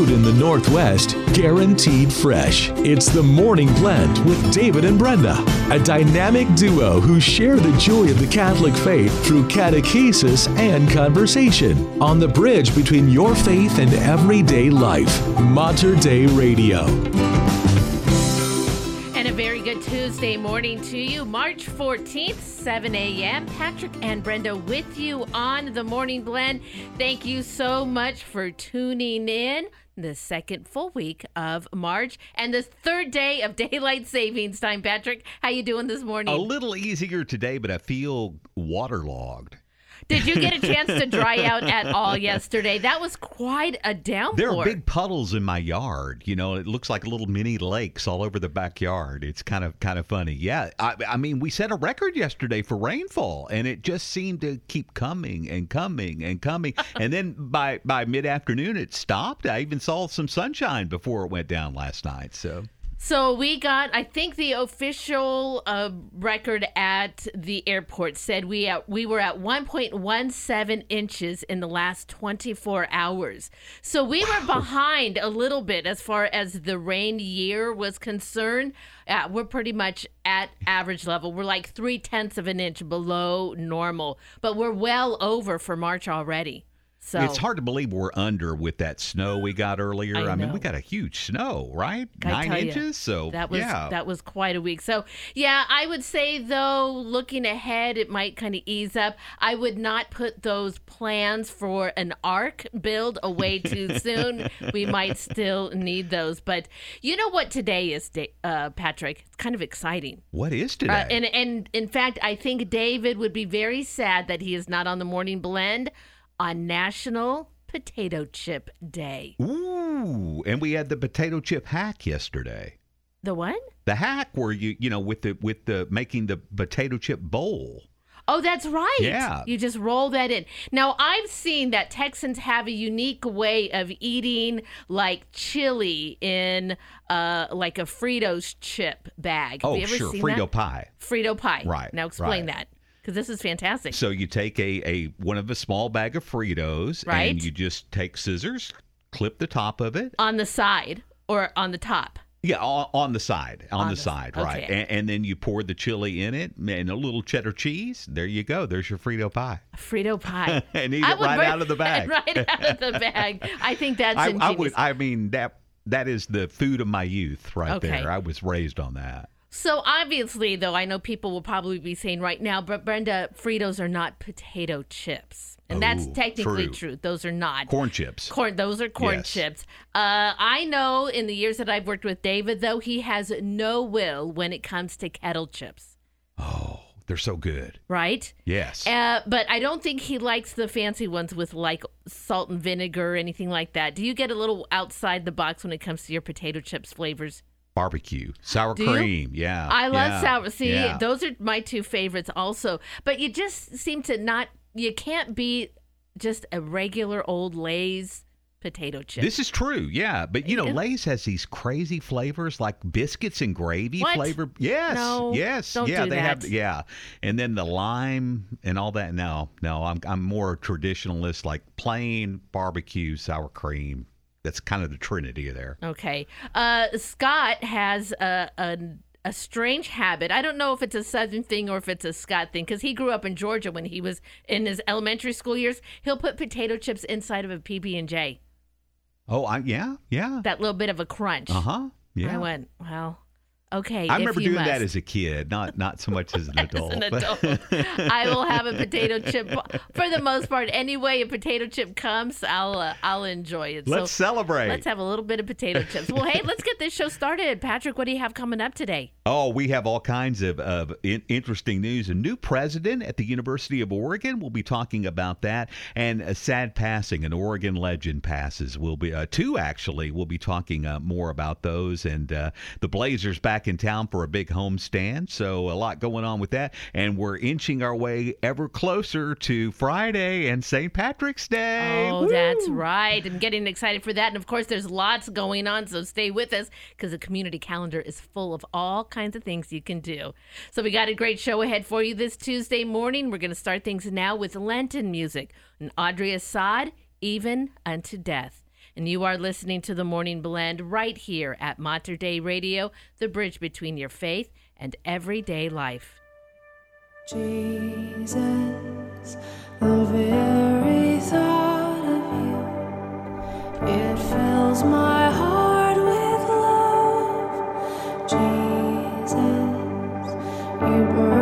food in the Northwest, guaranteed fresh. It's the Morning Blend with David and Brenda, a dynamic duo who share the joy of the Catholic faith through catechesis and conversation on the bridge between your faith and everyday life. Mater Dei Radio. And a very good Tuesday morning to you, March 14th, 7 a.m. Patrick and Brenda with you on the Morning Blend. Thank you so much for tuning in. The second full week of March and the third day of daylight savings time. Patrick, how you doing this morning? A little easier today, but I feel waterlogged. Did you get a chance to dry out at all yesterday? That was quite a downpour. There are big puddles in my yard. You know, it looks like little mini lakes all over the backyard. It's kind of kind of funny. Yeah, I, I mean, we set a record yesterday for rainfall, and it just seemed to keep coming and coming and coming. and then by by mid afternoon, it stopped. I even saw some sunshine before it went down last night. So So we got, I think the official uh, record at the airport said we at, we were at 1.17 inches in the last 24 hours. So we were behind a little bit as far as the rain year was concerned. Uh, we're pretty much at average level. We're like three tenths of an inch below normal, but we're well over for March already. So it's hard to believe we're under with that snow we got earlier. I mean, we got a huge snow, right? I Nine inches. so that was yeah. that was quite a week. So yeah, I would say though, looking ahead, it might kind of ease up. I would not put those plans for an arc build away too soon. we might still need those, but you know what today is, uh, Patrick? It's kind of exciting. what is today? Uh, and and in fact, I think David would be very sad that he is not on the morning blend on National Potato Chip Day. Ooh, and we had the potato chip hack yesterday. The what? The hack where you you know with the with the making the potato chip bowl. Oh, that's right. Yeah. You just roll that in. Now, I've seen that Texans have a unique way of eating like chili in uh, like a Fritos chip bag. Have Oh you ever sure, Frito that? pie. Frito pie. Right, Now explain right. that because this is fantastic. So you take a a one of a small bag of Fritos Right. and you just take scissors, clip the top of it. on the side or on the top. Yeah, on, on the side, on, On the the- side, right. And, and then you pour the chili in it and a little cheddar cheese. There you go. There's your Frito pie. Frito pie. And eat I it right out of the bag. right out of the bag. I think that's I, I ingenious. would. I mean that that is the food of my youth right Okay. there. I was raised on that. So obviously, though, I know people will probably be saying right now, but Brenda, Fritos are not potato chips, and that's technically true. true. Those are not Corn chips. corn. Those are corn Yes. chips. Uh, I know in the years that I've worked with David, though, he has no will when it comes to kettle chips. Oh, they're so good. Right? Yes. Uh, but I don't think he likes the fancy ones with like salt and vinegar or anything like that. Do you get a little outside the box when it comes to your potato chips flavors? Barbecue, sour Do you? cream. Yeah. I love yeah, sour. See, yeah. those are my two favorites also. But you just seem to not. You can't beat just a regular old Lay's potato chip. This is true, yeah. But you know, Yeah. Lay's has these crazy flavors like biscuits and gravy What? flavor. Yes, No, yes, yeah. they have, yeah, and then the lime and all that. No, no, I'm I'm more traditionalist, like plain barbecue sour cream. That's kind of the trinity there. okay. Uh, Scott has a. a a strange habit. I don't know if it's a Southern thing or if it's a Scott thing because he grew up in Georgia when he was in his elementary school years. He'll put potato chips inside of a PB and J. Oh, I, yeah, yeah, That little bit of a crunch. uh huh, yeah. I went, well, okay. I remember doing that as a kid, not not so much as an adult. as an adult. I will have a potato chip for the most part. Any way a potato chip comes, I'll uh, I'll enjoy it. Let's so celebrate. let's have a little bit of potato chips. Well, hey, let's get this show started. Patrick, what do you have coming up today? Oh, we have all kinds of, of in- interesting news. A new president at the University of Oregon. We'll be talking about that. And a sad passing, an Oregon legend passes. We'll be uh, two actually. We'll be talking uh, more about those. And uh, the Blazers back in town for a big homestand. So a lot going on with that. And we're inching our way ever closer to Friday and St. Patrick's Day. Oh, that's right. I'm getting excited for that. And of course, there's lots going on, so stay with us because the community calendar is full of all kinds of things you can do. So we got a great show ahead for you this Tuesday morning. We're going to start things now with Lenten music and Audrey Assad, Even Unto Death. And you are listening to the Morning Blend right here at Mater Dei Radio, the bridge between your faith and everyday life. Jesus, the very thought of you, it fills my heart with love. Jesus, you burn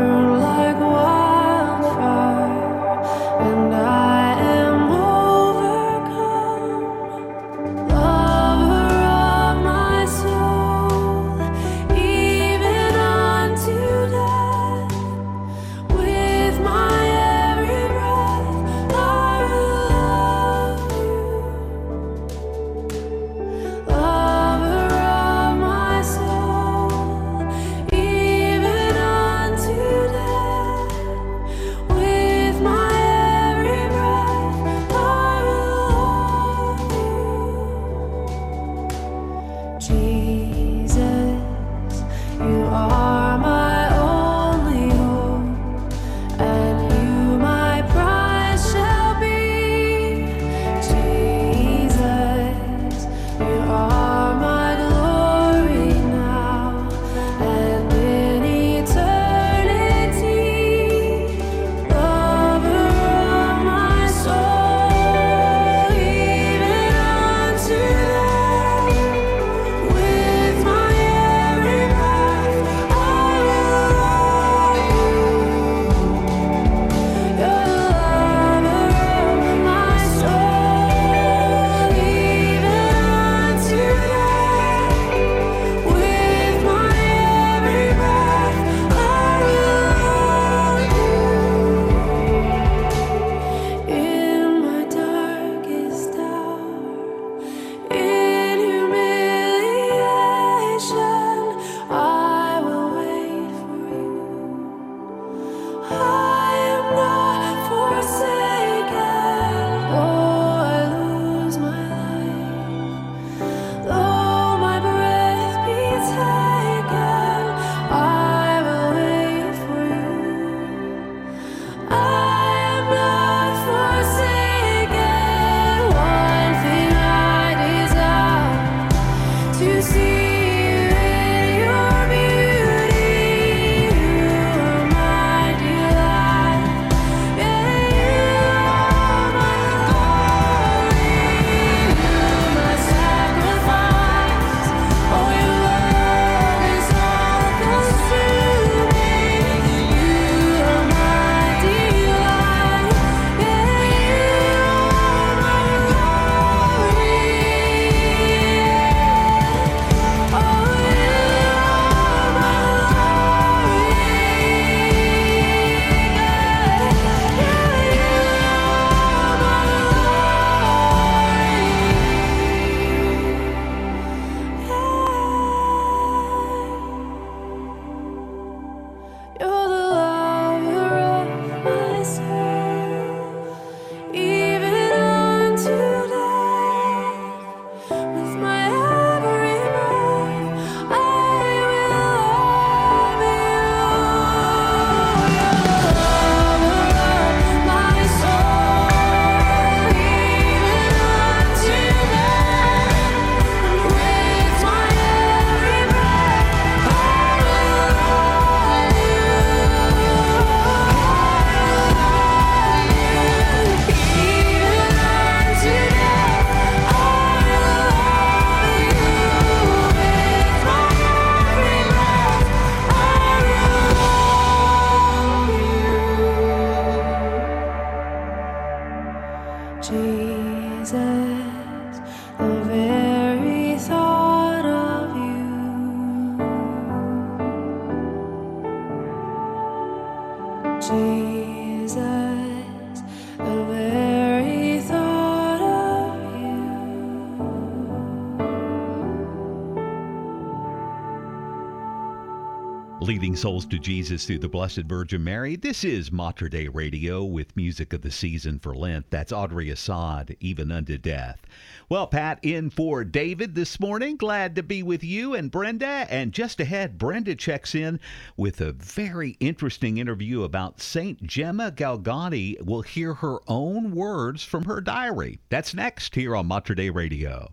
souls to Jesus through the Blessed Virgin Mary. This is Mater Dei Radio with music of the season for Lent. That's Audrey Assad, Even Unto Death. Well, Pat, in for David this morning. Glad to be with you and Brenda. And just ahead, Brenda checks in with a very interesting interview about St. Gemma Galgani. We'll hear her own words from her diary. That's next here on Mater Dei Radio.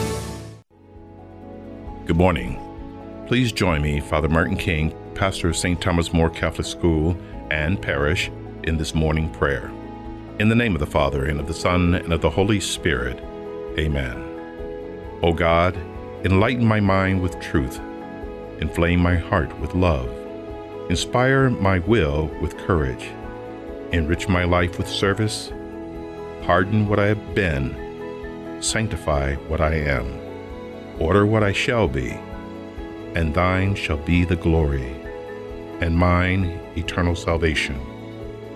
Good morning. Please join me, Father Martin King, pastor of St. Thomas More Catholic School and Parish, in this morning prayer. In the name of the Father, and of the Son, and of the Holy Spirit. Amen. O God, enlighten my mind with truth, inflame my heart with love, inspire my will with courage, enrich my life with service, pardon what I have been, sanctify what I am order what I shall be, and thine shall be the glory, and mine eternal salvation.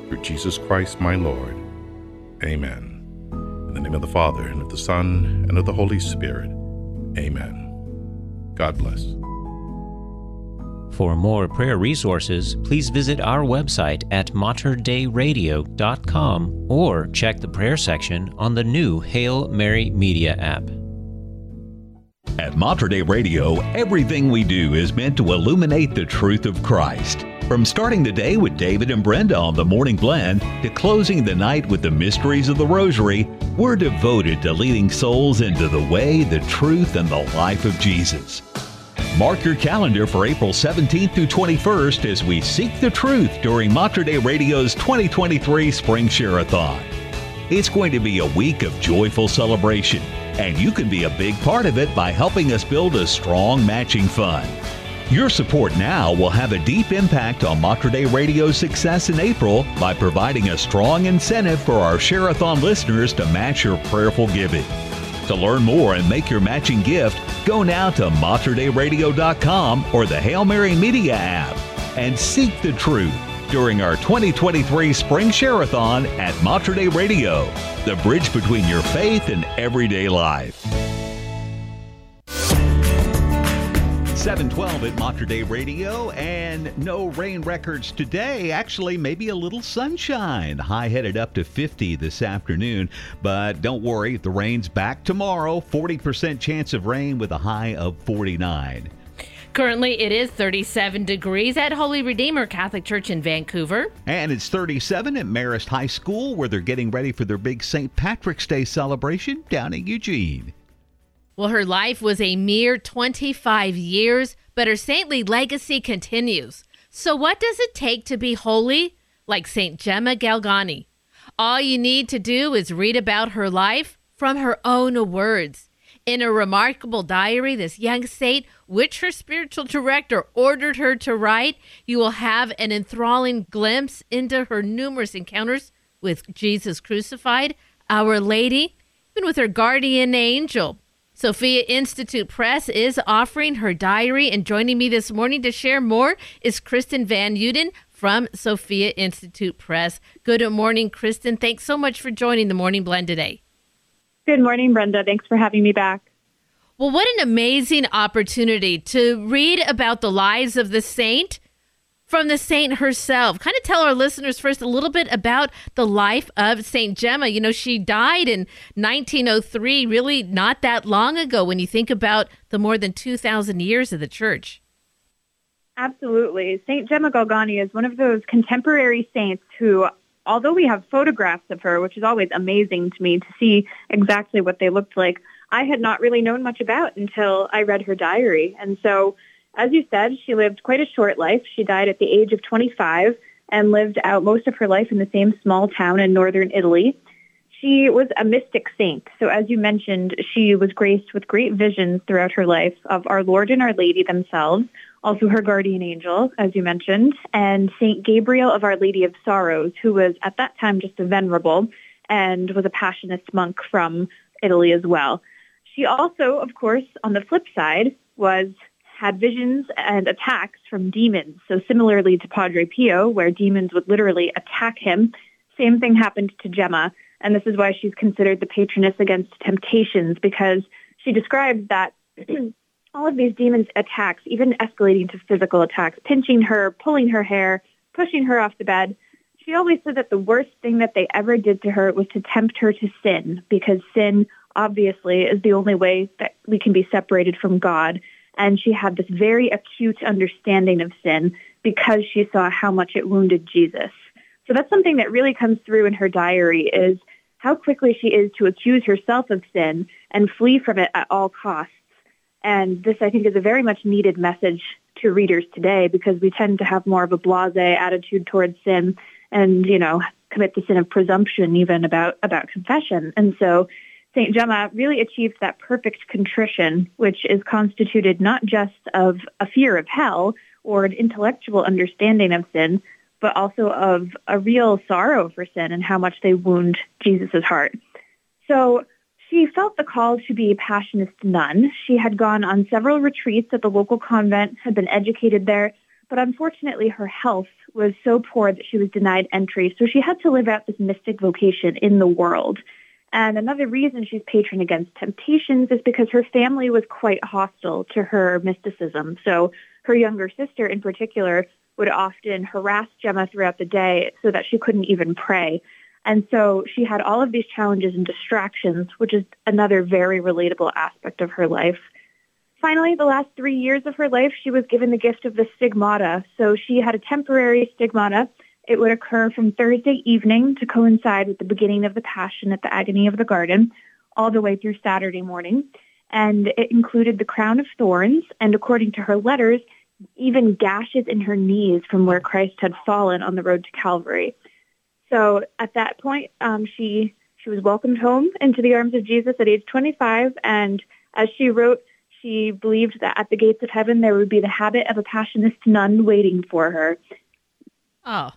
Through Jesus Christ my Lord. Amen. In the name of the Father, and of the Son, and of the Holy Spirit. Amen. God bless. For more prayer resources, please visit our website at materdeiradio.com or check the prayer section on the new Hail Mary Media app. At Mater Dei Radio, everything we do is meant to illuminate the truth of Christ. From starting the day with David and Brenda on the Morning Blend to closing the night with the mysteries of the Rosary, we're devoted to leading souls into the way, the truth, and the life of Jesus. Mark your calendar for April 17th through 21st as we seek the truth during Mater Dei Radio's 2023 Spring Share-a-thon. It's going to be a week of joyful celebration, and you can be a big part of it by helping us build a strong matching fund. Your support now will have a deep impact on Mater Dei Radio's success in April by providing a strong incentive for our Share-a-thon listeners to match your prayerful giving. To learn more and make your matching gift, go now to materdeiradio.com or the Hail Mary Media app and seek the truth during our 2023 Spring Share-a-thon at Mater Dei Radio, the bridge between your faith and everyday life. 712 at Mater Dei Radio, and no rain records today. Actually, maybe a little sunshine. High headed up to 50 this afternoon, but don't worry, the rain's back tomorrow. 40% chance of rain with a high of 49. Currently, it is 37 degrees at Holy Redeemer Catholic Church in Vancouver. And it's 37 at Marist High School, where they're getting ready for their big St. Patrick's Day celebration down in Eugene. Well, her life was a mere 25 years, but her saintly legacy continues. So, what does it take to be holy? Like St. Gemma Galgani. All you need to do is read about her life from her own words. In a remarkable diary, this young saint, which her spiritual director ordered her to write, you will have an enthralling glimpse into her numerous encounters with Jesus crucified, Our Lady, even with her guardian angel. Sophia Institute Press is offering her diary, and joining me this morning to share more is Kristen Van Uden from Sophia Institute Press. Good morning, Kristen. Thanks so much for joining the Morning Blend today. Good morning, Brenda. Thanks for having me back. Well, what an amazing opportunity to read about the lives of the saint from the saint herself. Kind of tell our listeners first a little bit about the life of Saint Gemma. You know, she died in 1903, really not that long ago when you think about the more than 2,000 years of the church. Absolutely. Saint Gemma Galgani is one of those contemporary saints who, although we have photographs of her, which is always amazing to me to see exactly what they looked like, I had not really known much about until I read her diary. And so, as you said, she lived quite a short life. She died at the age of 25 and lived out most of her life in the same small town in northern Italy. She was a mystic saint. So as you mentioned, she was graced with great visions throughout her life of our Lord and Our Lady themselves, also her guardian angel, as you mentioned, and Saint Gabriel of Our Lady of Sorrows, who was at that time just a venerable and was a Passionist monk from Italy as well. She also, of course, on the flip side, was had visions and attacks from demons. So similarly to Padre Pio, where demons would literally attack him, same thing happened to Gemma. And this is why she's considered the patroness against temptations, because she described that all of these demons' attacks, even escalating to physical attacks, pinching her, pulling her hair, pushing her off the bed, she always said that the worst thing that they ever did to her was to tempt her to sin, because sin obviously is the only way that we can be separated from God. And she had this very acute understanding of sin because she saw how much it wounded Jesus. So that's something that really comes through in her diary is how quickly she is to accuse herself of sin and flee from it at all costs. And this, I think, is a very much needed message to readers today because we tend to have more of a blasé attitude towards sin and, you know, commit the sin of presumption even about, about confession. And so St. Gemma really achieved that perfect contrition, which is constituted not just of a fear of hell or an intellectual understanding of sin, but also of a real sorrow for sin and how much they wound Jesus' heart. So she felt the call to be a Passionist nun. She had gone on several retreats at the local convent, had been educated there, but unfortunately her health was so poor that she was denied entry, so she had to live out this mystic vocation in the world. And another reason she's patron against temptations is because her family was quite hostile to her mysticism. So her younger sister in particular would often harass Gemma throughout the day so that she couldn't even pray. And so she had all of these challenges and distractions, which is another very relatable aspect of her life. Finally, the last three years of her life, she was given the gift of the stigmata. So she had a temporary stigmata. It would occur from Thursday evening to coincide with the beginning of the Passion at the Agony of the Garden, all the way through Saturday morning. And it included the crown of thorns, and according to her letters, even gashes in her knees from where Christ had fallen on the road to Calvary. So at that point, um, she she was welcomed home into the arms of Jesus at age 25, and as she wrote, she believed that at the gates of heaven there would be the habit of a passionist nun waiting for her. Oh,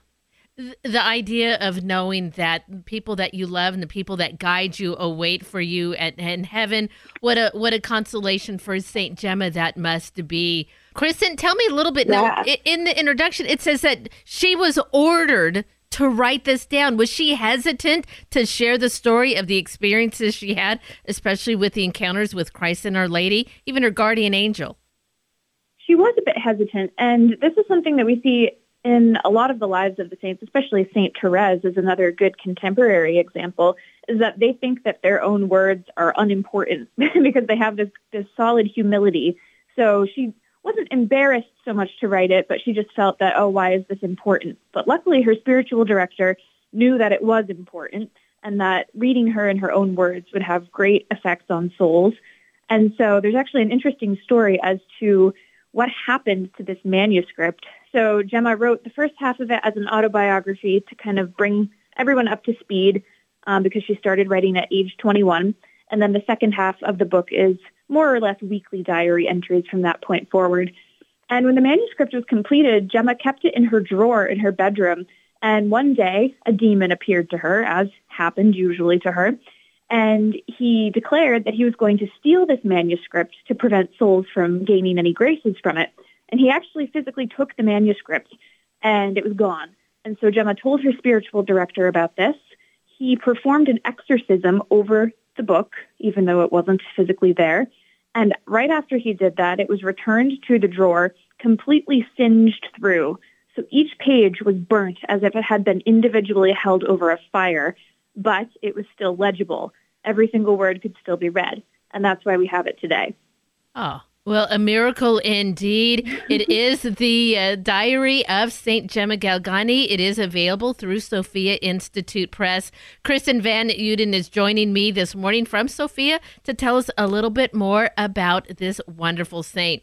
the idea of knowing that people that you love and the people that guide you await for you at in heaven. What a what a consolation for Saint Gemma that must be. Kristen, tell me a little bit. Now, Yeah. i- in the introduction, it says that she was ordered to write this down. Was she hesitant to share the story of the experiences she had, especially with the encounters with Christ and Our Lady, even her guardian angel? She was a bit hesitant, and this is something that we see in a lot of the lives of the saints, especially Saint Therese is another good contemporary example, is that they think that their own words are unimportant because they have this, this solid humility. So she wasn't embarrassed so much to write it, but she just felt that, oh, why is this important? But luckily, her spiritual director knew that it was important and that reading her in her own words would have great effects on souls. And so there's actually an interesting story as to what happened to this manuscript. So Gemma wrote the first half of it as an autobiography to kind of bring everyone up to speed um, because she started writing at age 21. And then the second half of the book is more or less weekly diary entries from that point forward. And when the manuscript was completed, Gemma kept it in her drawer in her bedroom. And one day, a demon appeared to her, as happened usually to her. And he declared that he was going to steal this manuscript to prevent souls from gaining any graces from it. And he actually physically took the manuscript and it was gone. And so Gemma told her spiritual director about this. He performed an exorcism over the book, even though it wasn't physically there. And right after he did that, it was returned to the drawer, completely singed through. So each page was burnt as if it had been individually held over a fire, but it was still legible. Every single word could still be read. And that's why we have it today. Oh, well, a miracle indeed. It is the uh, Diary of St. Gemma Galgani. It is available through Sophia Institute Press. Kristen Van Uden is joining me this morning from Sophia to tell us a little bit more about this wonderful saint.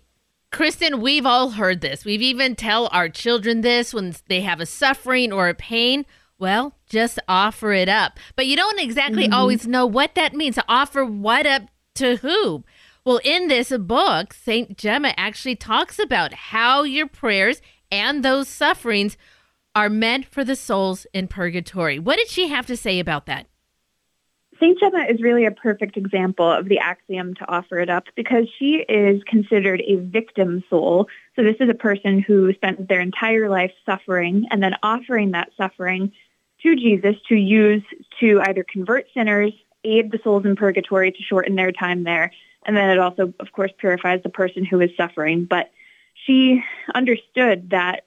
Kristen, we've all heard this. We've even tell our children this when they have a suffering or a pain. Well, just offer it up. But you don't exactly always know what that means. Offer what up to who? Well, in this book, St. Gemma actually talks about how your prayers and those sufferings are meant for the souls in purgatory. What did she have to say about that? St. Gemma is really a perfect example of the axiom to offer it up because she is considered a victim soul. So this is a person who spent their entire life suffering and then offering that suffering to Jesus to use to either convert sinners, aid the souls in purgatory to shorten their time there, and then it also, of course, purifies the person who is suffering. But she understood that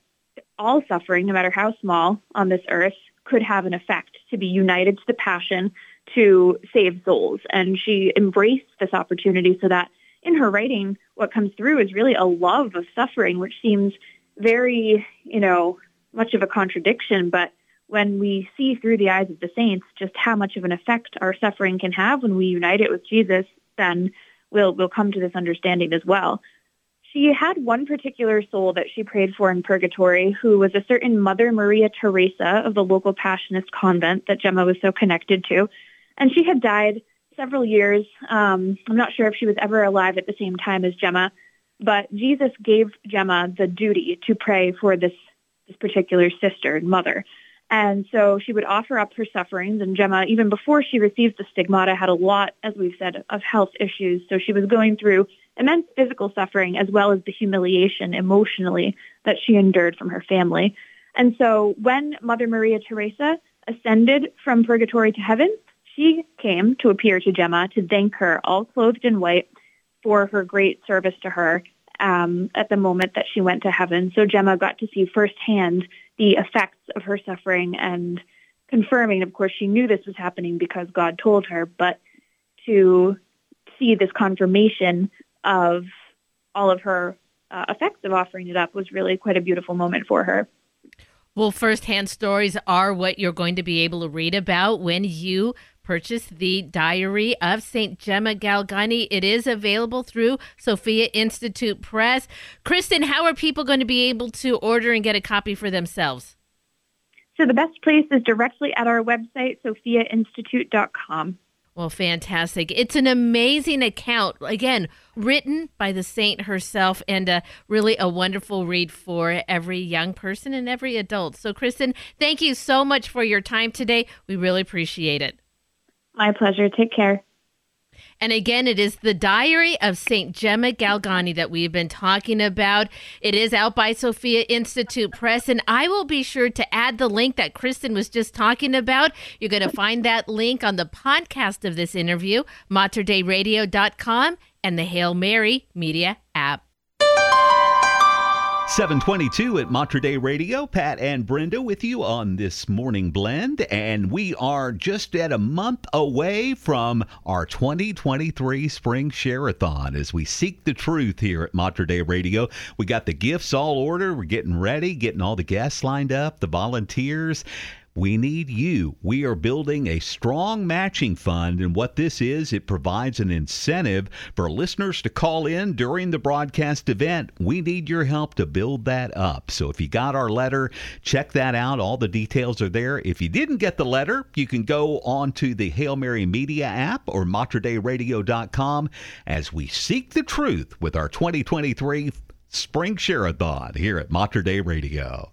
all suffering, no matter how small on this earth, could have an effect to be united to the passion to save souls. And she embraced this opportunity so that in her writing, what comes through is really a love of suffering, which seems very, you know, much of a contradiction. But when we see through the eyes of the saints just how much of an effect our suffering can have when we unite it with Jesus, then we'll, we'll come to this understanding as well. She had one particular soul that she prayed for in purgatory who was a certain Mother Maria Teresa of the local Passionist convent that Gemma was so connected to. And she had died several years. Um, I'm not sure if she was ever alive at the same time as Gemma, but Jesus gave Gemma the duty to pray for this, this particular sister and mother. And so she would offer up her sufferings. And Gemma, even before she received the stigmata, had a lot, as we've said, of health issues. So she was going through immense physical suffering as well as the humiliation emotionally that she endured from her family. And so when Mother Maria Teresa ascended from purgatory to heaven, she came to appear to Gemma to thank her, all clothed in white, for her great service to her um, at the moment that she went to heaven. So Gemma got to see firsthand the effects of her suffering and confirming, of course, she knew this was happening because God told her, but to see this confirmation of all of her uh, effects of offering it up was really quite a beautiful moment for her. Well, firsthand stories are what you're going to be able to read about when you purchase the Diary of St. Gemma Galgani. It is available through Sophia Institute Press. Kristen, how are people going to be able to order and get a copy for themselves? So the best place is directly at our website, sophiainstitute.com. Well, fantastic. It's an amazing account. Again, written by the saint herself and uh, really a wonderful read for every young person and every adult. So, Kristen, thank you so much for your time today. We really appreciate it. My pleasure. Take care. And again, it is the Diary of St. Gemma Galgani that we've been talking about. It is out by Sophia Institute Press, and I will be sure to add the link that Kristen was just talking about. You're going to find that link on the podcast of this interview, materdeiradio.com, and the Hail Mary Media app. 722 at Mater Dei Radio. Pat and Brenda with you on this morning blend. And we are just at a month away from our 2023 Spring Share-a-thon as we seek the truth here at Mater Dei Radio. We got the gifts all ordered. We're getting ready, getting all the guests lined up, the volunteers. We need you. We are building a strong matching fund, and what this is, it provides an incentive for listeners to call in during the broadcast event. We need your help to build that up. So if you got our letter, check that out. All the details are there. If you didn't get the letter, you can go on to the Hail Mary Media app or materdeiradio.com as we seek the truth with our 2023 Spring Share-a-thon here at Mater Dei Radio.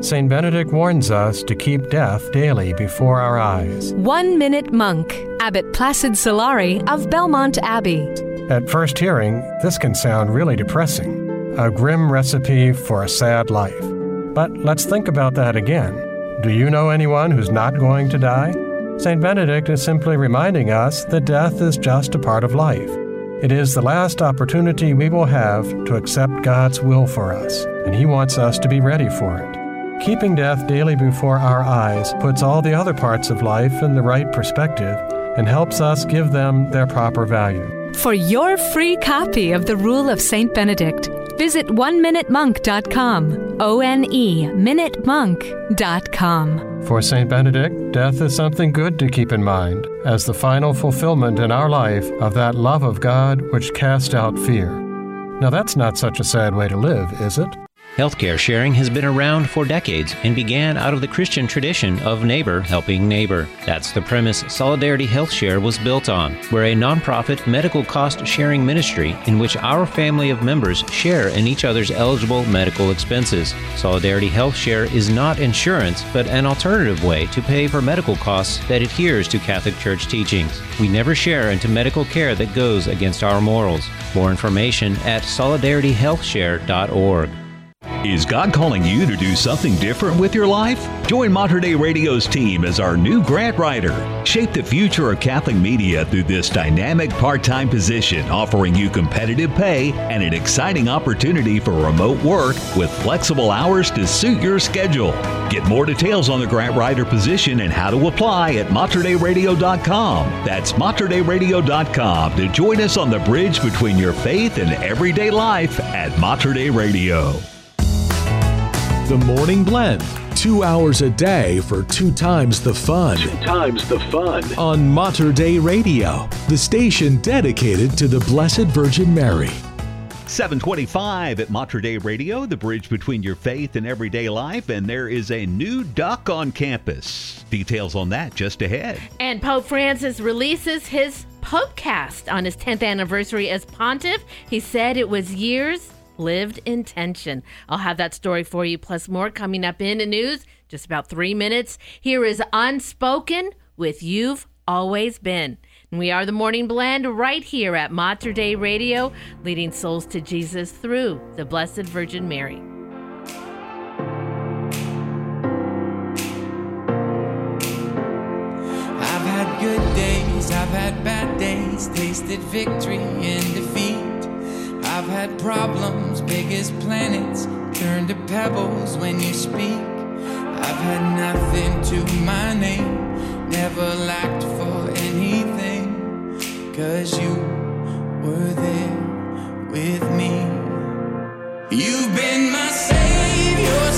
St. Benedict warns us to keep death daily before our eyes. One Minute Monk, Abbot Placid Solari of Belmont Abbey. At first hearing, this can sound really depressing, a grim recipe for a sad life. But let's think about that again. Do you know anyone who's not going to die? St. Benedict is simply reminding us that death is just a part of life. It is the last opportunity we will have to accept God's will for us, and He wants us to be ready for it. Keeping death daily before our eyes puts all the other parts of life in the right perspective and helps us give them their proper value. For your free copy of The Rule of St. Benedict, visit oneminutemonk.com. O N E minutemonk.com. For St. Benedict, death is something good to keep in mind as the final fulfillment in our life of that love of God which cast out fear. Now, that's not such a sad way to live, is it? Healthcare sharing has been around for decades and began out of the Christian tradition of neighbor helping neighbor. That's the premise Solidarity Health Share was built on. We're a nonprofit medical cost sharing ministry in which our family of members share in each other's eligible medical expenses. Solidarity Health Share is not insurance, but an alternative way to pay for medical costs that adheres to Catholic Church teachings. We never share into medical care that goes against our morals. More information at solidarityhealthshare.org. Is God calling you to do something different with your life? Join Mater Dei Radio's team as our new grant writer. Shape the future of Catholic media through this dynamic part time position, offering you competitive pay and an exciting opportunity for remote work with flexible hours to suit your schedule. Get more details on the grant writer position and how to apply at materdeiradio.com. That's materdeiradio.com to join us on the bridge between your faith and everyday life at Mater Dei Radio. The Morning Blend. Two hours a day for two times the fun. Two times the fun. On Mater Dei Radio, the station dedicated to the Blessed Virgin Mary. 725 at Mater Dei Radio, the bridge between your faith and everyday life, and there is a new duck on campus. Details on that just ahead. And Pope Francis releases his Popecast on his 10th anniversary as pontiff. He said it was years lived intention. I'll have that story for you, plus more coming up in the news. Just about three minutes. Here is Unspoken with You've Always Been. And we are the Morning Blend right here at Mater Dei Radio, leading souls to Jesus through the Blessed Virgin Mary. I've had good days, I've had bad days, tasted victory and defeat. I've had problems, big as planets, turn to pebbles when you speak. I've had nothing to my name, never lacked for anything, cause you were there with me. You've been my savior,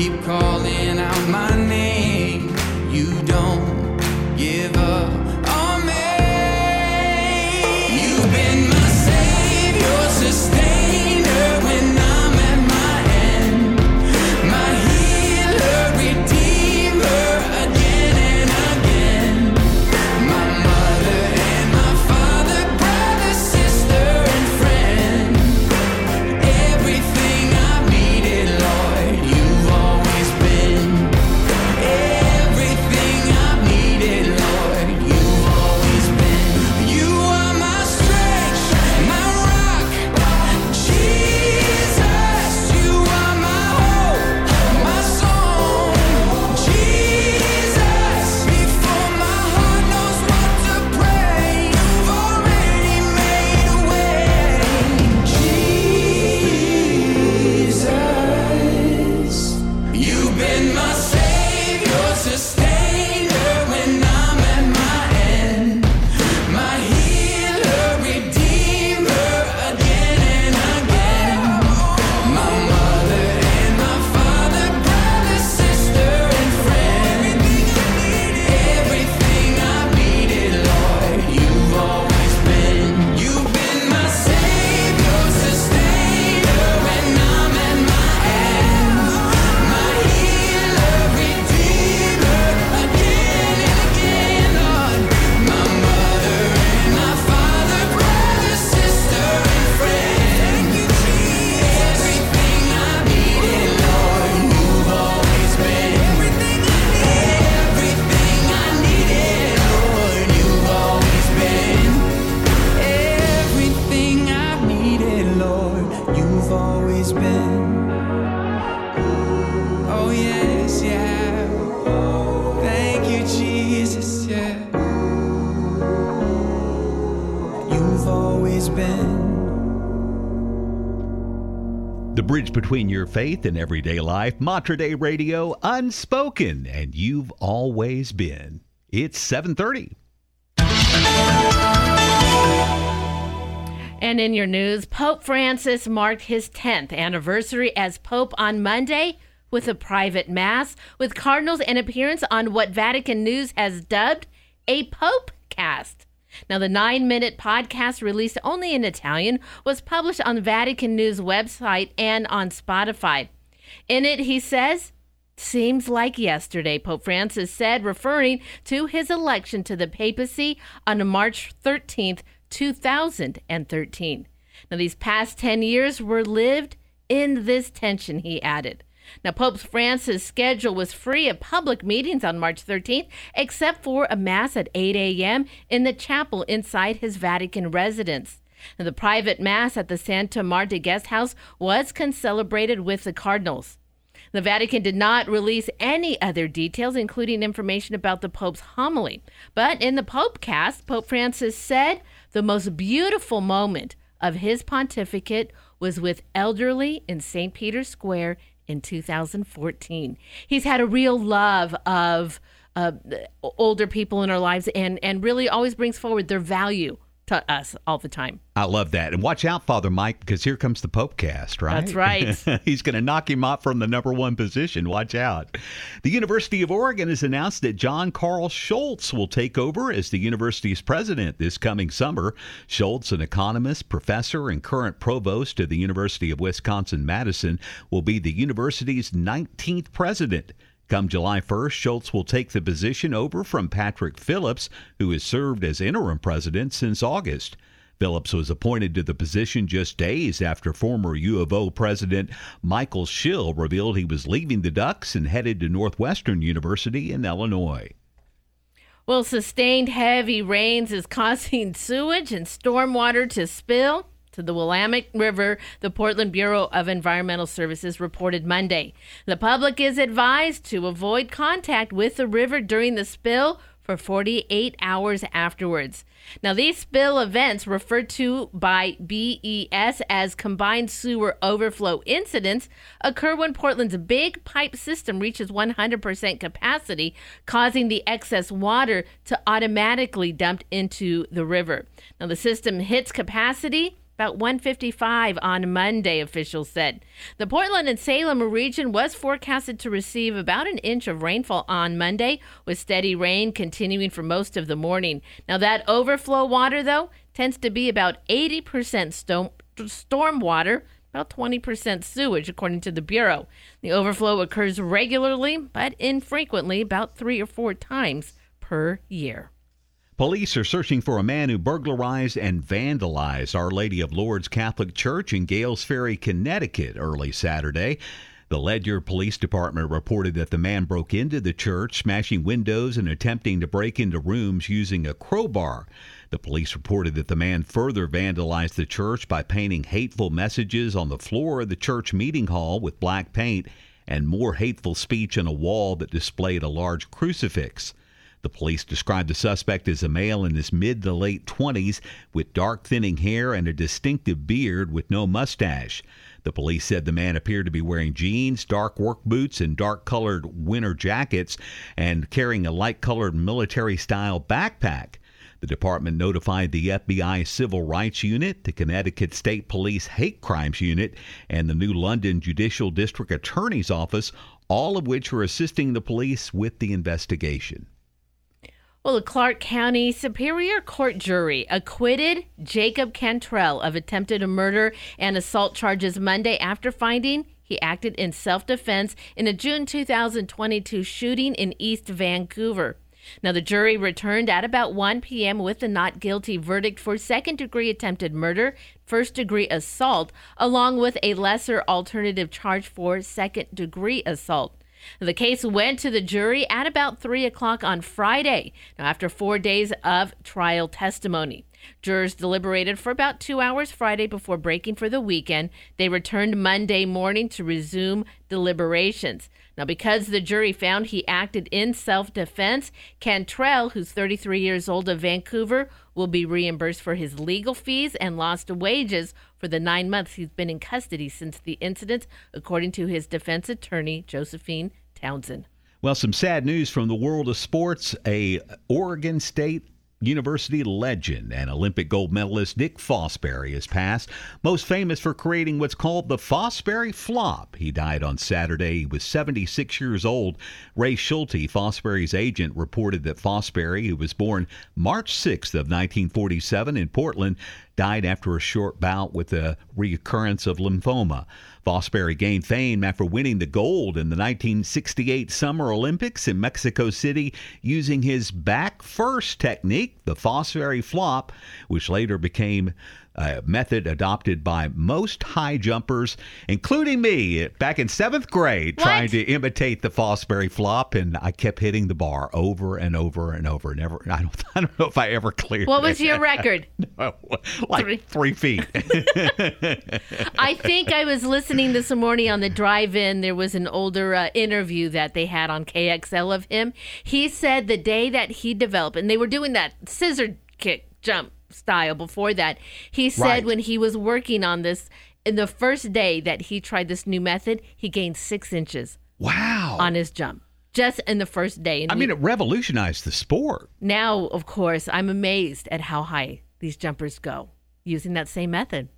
keep calling The bridge between your faith and everyday life, Mater Dei Radio, unspoken, and you've always been. It's 730. And in your news, Pope Francis marked his 10th anniversary as Pope on Monday with a private mass with cardinals and appearance on what Vatican News has dubbed a Pope cast. Now, the nine minute podcast, released only in Italian, was published on Vatican News website and on Spotify. In it, he says, Seems like yesterday, Pope Francis said, referring to his election to the papacy on March 13th, 2013. Now, these past 10 years were lived in this tension, he added. Now, Pope Francis' schedule was free of public meetings on March 13th, except for a Mass at 8 a.m. in the chapel inside his Vatican residence. Now, the private Mass at the Santa Marta Guest House was concelebrated with the cardinals. The Vatican did not release any other details, including information about the Pope's homily. But in the Pope cast, Pope Francis said the most beautiful moment of his pontificate was with elderly in St. Peter's Square in 2014. He's had a real love of uh, older people in our lives and, and really always brings forward their value to us all the time. I love that. And watch out, Father Mike, because here comes the Pope cast, right? That's right. He's going to knock him off from the number one position. Watch out. The University of Oregon has announced that John Karl Scholz will take over as the university's president this coming summer. Scholz, an economist, professor, and current provost of the University of Wisconsin Madison, will be the university's 19th president. Come July 1st, Scholz will take the position over from Patrick Phillips, who has served as interim president since August. Phillips was appointed to the position just days after former U of O president Michael Schill revealed he was leaving the Ducks and headed to Northwestern University in Illinois. Well, sustained heavy rains is causing sewage and stormwater to spill to the Willamette River, the Portland Bureau of Environmental Services reported Monday. The public is advised to avoid contact with the river during the spill for 48 hours afterwards. Now, these spill events, referred to by BES as combined sewer overflow incidents, occur when Portland's big pipe system reaches 100% capacity, causing the excess water to automatically dump into the river. Now, the system hits capacity about 155 on Monday, officials said. The Portland and Salem region was forecasted to receive about an inch of rainfall on Monday, with steady rain continuing for most of the morning. Now, that overflow water, though, tends to be about 80% storm, storm water, about 20% sewage, according to the Bureau. The overflow occurs regularly, but infrequently, about three or four times per year. Police are searching for a man who burglarized and vandalized Our Lady of Lourdes Catholic Church in Gales Ferry, Connecticut early Saturday. The Ledyard Police Department reported that the man broke into the church, smashing windows and attempting to break into rooms using a crowbar. The police reported that the man further vandalized the church by painting hateful messages on the floor of the church meeting hall with black paint and more hateful speech on a wall that displayed a large crucifix. The police described the suspect as a male in his mid to late 20s with dark thinning hair and a distinctive beard with no mustache. The police said the man appeared to be wearing jeans, dark work boots, and dark colored winter jackets and carrying a light colored military style backpack. The department notified the FBI Civil Rights Unit, the Connecticut State Police Hate Crimes Unit, and the New London Judicial District Attorney's Office, all of which are assisting the police with the investigation. Well, the Clark County Superior Court jury acquitted Jacob Cantrell of attempted murder and assault charges Monday after finding he acted in self defense in a June 2022 shooting in East Vancouver. Now, the jury returned at about 1 p.m. with a not guilty verdict for second degree attempted murder, first degree assault, along with a lesser alternative charge for second degree assault. The case went to the jury at about 3 o'clock on Friday, now after four days of trial testimony. Jurors deliberated for about two hours Friday before breaking for the weekend. They returned Monday morning to resume deliberations. Now, because the jury found he acted in self defense, Cantrell, who's 33 years old of Vancouver, will be reimbursed for his legal fees and lost wages for the nine months he's been in custody since the incident, according to his defense attorney, Josephine Townsend. Well, some sad news from the world of sports. A Oregon State University legend and Olympic gold medalist Dick Fosbury has passed, most famous for creating what's called the Fosbury flop. He died on Saturday. He was 76 years old. Ray Schulte, Fosbury's agent, reported that Fosbury, who was born March 6th of 1947 in Portland, died after a short bout with a recurrence of lymphoma. Fosbury gained fame after winning the gold in the 1968 Summer Olympics in Mexico City using his back first technique, the Fosbury flop, which later became a method adopted by most high jumpers, including me, back in seventh grade, What? trying to imitate the Fosbury flop, and I kept hitting the bar over and over and over. Never, I don't, I don't know if I ever cleared. It. What was it. your record? like Three. three feet. I think I was listening this morning on the drive in. There was an older uh, interview that they had on KXL of him. He said the day that he developed, and they were doing that scissor kick jump style before that. He said Right. when he was working on this, in the first day that he tried this new method, he gained six inches wow. on his jump just in the first day. And I he- mean, it revolutionized the sport. now, of course, I'm amazed at how high these jumpers go using that same method.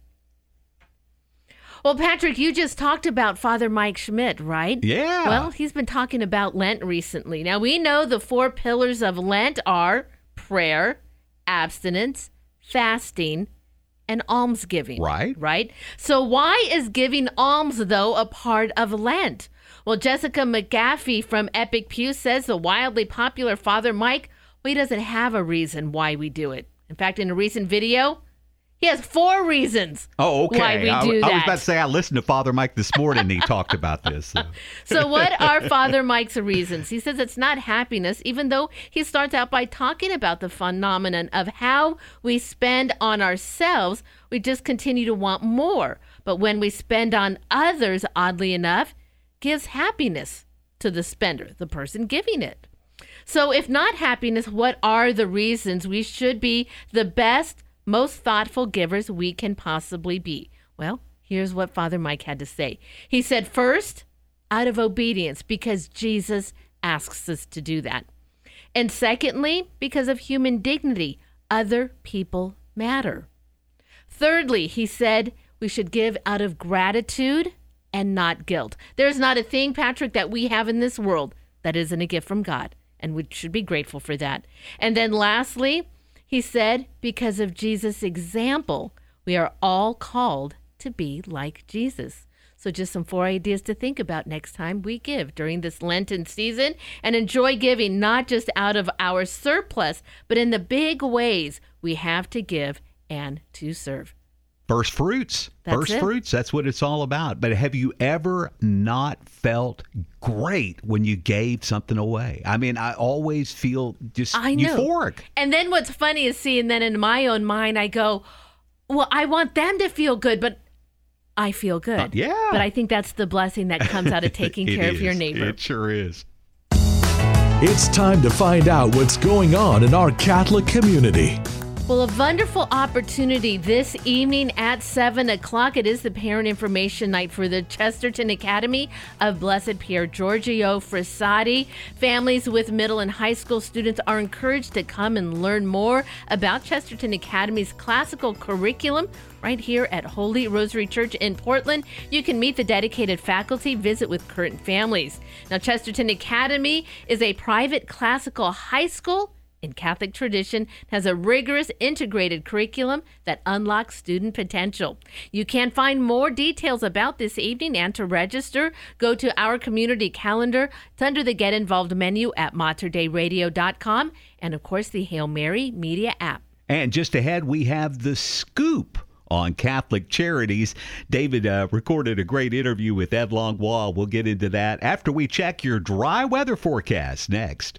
Well, Patrick, you just talked about Father Mike Schmitz, right? Yeah. Well, he's been talking about Lent recently. Now, we know the four pillars of Lent are prayer, abstinence, fasting, and almsgiving. Right. Right? So, why is giving alms, though, a part of Lent? Well, Jessica McGaffey from Epic Pew says the wildly popular Father Mike, well, he doesn't have a reason why we do it. In fact, in a recent video, he has four reasons Oh, okay. why we I, do I that. was about to say I listened to Father Mike this morning. and He talked about this. so. So, what are Father Mike's reasons? He says it's not happiness, even though he starts out by talking about the phenomenon of how we spend on ourselves, we just continue to want more. But when we spend on others, oddly enough, gives happiness to the spender, the person giving it. So, if not happiness, what are the reasons we should be the best, most thoughtful givers we can possibly be? Well, here's what Father Mike had to say. He said, first, out of obedience, because Jesus asks us to do that. And secondly, because of human dignity, other people matter. Thirdly, he said we should give out of gratitude and not guilt. There's not a thing, Patrick, that we have in this world that isn't a gift from God, and we should be grateful for that. And then lastly, he said, because of Jesus' example, we are all called to be like Jesus. So, just some four ideas to think about next time we give during this Lenten season and enjoy giving not just out of our surplus, but in the big ways we have to give and to serve. First fruits. That's First it. fruits. That's what it's all about. But have you ever not felt great when you gave something away? I mean, I always feel just I know. euphoric. And then what's funny is seeing then in my own mind, I go, well, I want them to feel good, but I feel good. Uh, yeah. But I think that's the blessing that comes out of taking It care of your neighbor. It sure is. It's time to find out what's going on in our Catholic community. Well, a wonderful opportunity this evening at 7 o'clock. It is the Parent Information Night for the Chesterton Academy of Blessed Pierre Giorgio Frassati. Families with middle and high school students are encouraged to come and learn more about Chesterton Academy's classical curriculum right here at Holy Rosary Church in Portland. You can meet the dedicated faculty, visit with current families. Now, Chesterton Academy is a private classical high school in Catholic tradition has a rigorous integrated curriculum that unlocks student potential. You can find more details about this evening and to register, go to our community calendar. It's under the Get Involved menu at materdeiradio.com and, of course, the Hail Mary Media app. And just ahead, we have the scoop on Catholic charities. David uh, recorded a great interview with Ed Langlois. We'll get into that after we check your dry weather forecast next.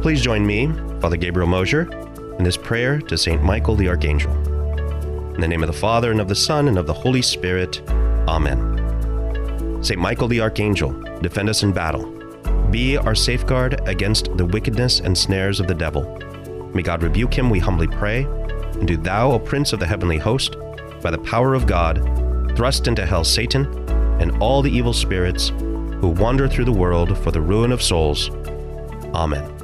Please join me, Father Gabriel Mosier, in this prayer to St. Michael the Archangel. In the name of the Father, and of the Son, and of the Holy Spirit. Amen. St. Michael the Archangel, defend us in battle. Be our safeguard against the wickedness and snares of the devil. May God rebuke him, we humbly pray. And do thou, O Prince of the heavenly host, by the power of God, thrust into hell Satan and all the evil spirits who wander through the world for the ruin of souls. Amen.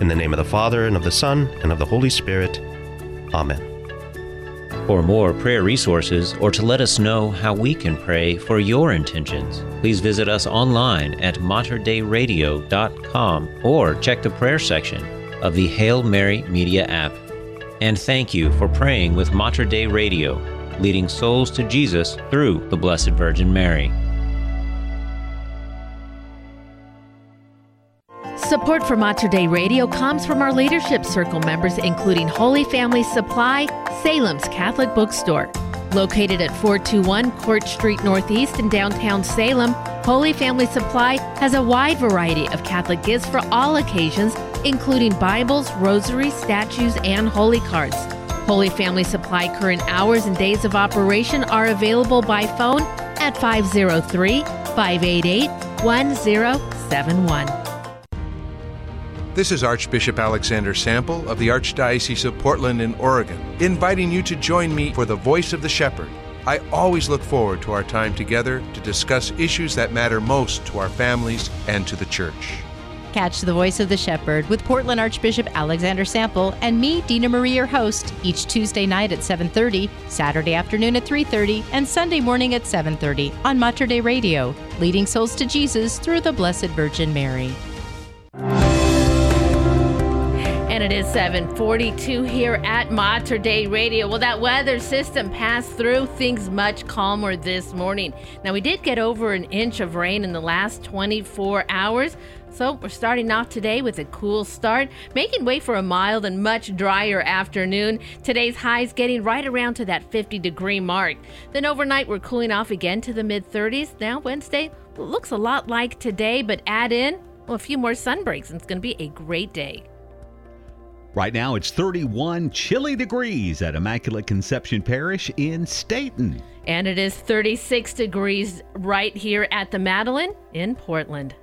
In the name of the Father, and of the Son, and of the Holy Spirit. Amen. For more prayer resources or to let us know how we can pray for your intentions, please visit us online at materdeiradio.com or check the prayer section of the Hail Mary Media app. And thank you for praying with Mater Dei Radio, leading souls to Jesus through the Blessed Virgin Mary. Support for Mater Dei Radio comes from our Leadership Circle members, including Holy Family Supply, Salem's Catholic Bookstore. Located at 421 Court Street Northeast in downtown Salem, Holy Family Supply has a wide variety of Catholic gifts for all occasions, including Bibles, rosaries, statues, and holy cards. Holy Family Supply current hours and days of operation are available by phone at 503 588 1071. This is Archbishop Alexander Sample of the Archdiocese of Portland in Oregon, inviting you to join me for the Voice of the Shepherd. I always look forward to our time together to discuss issues that matter most to our families and to the church. Catch the Voice of the Shepherd with Portland Archbishop Alexander Sample and me, Dina Marie, your host, each Tuesday night at 7:30, Saturday afternoon at 3:30, and Sunday morning at 7:30 on Mater Dei Radio, leading souls to Jesus through the Blessed Virgin Mary. And it is 742 here at Mater Dei Radio. Well, that weather system passed through things much calmer this morning. Now, we did get over an inch of rain in the last 24 hours. So we're starting off today with a cool start, making way for a mild and much drier afternoon. Today's highs getting right around to that 50 degree mark. Then overnight, we're cooling off again to the mid 30s. Now, Wednesday looks a lot like today, but add in well, a few more sun breaks, and it's going to be a great day. Right now, it's 31 chilly degrees at Immaculate Conception Parish in Stayton. And it is 36 degrees right here at the Madeline in Portland.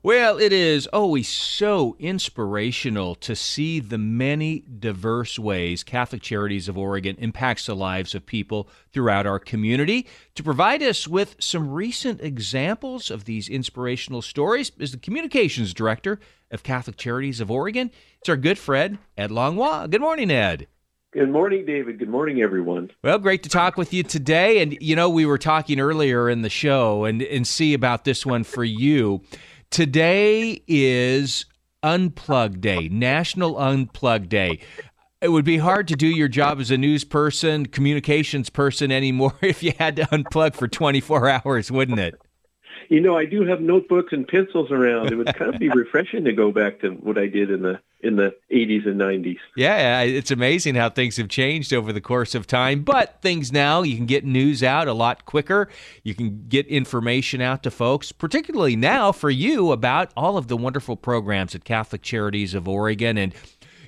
Well, it is always so inspirational to see the many diverse ways Catholic Charities of Oregon impacts the lives of people throughout our community. To provide us with some recent examples of these inspirational stories is the Communications Director of Catholic Charities of Oregon. It's our good friend, Ed Langlois. Good morning, Ed. Good morning, David. Good morning, everyone. Well, great to talk with you today. And, you know, we were talking earlier in the show and, and see about this one for you. Today is Unplug Day, National Unplug Day. It would be hard to do your job as a news person, communications person anymore if you had to unplug for 24 hours, wouldn't it? You know, I do have notebooks and pencils around. It would kind of be refreshing to go back to what I did in the in the 80s and 90s. Yeah, it's amazing how things have changed over the course of time. But things now, you can get news out a lot quicker. You can get information out to folks, particularly now for you about all of the wonderful programs at Catholic Charities of Oregon and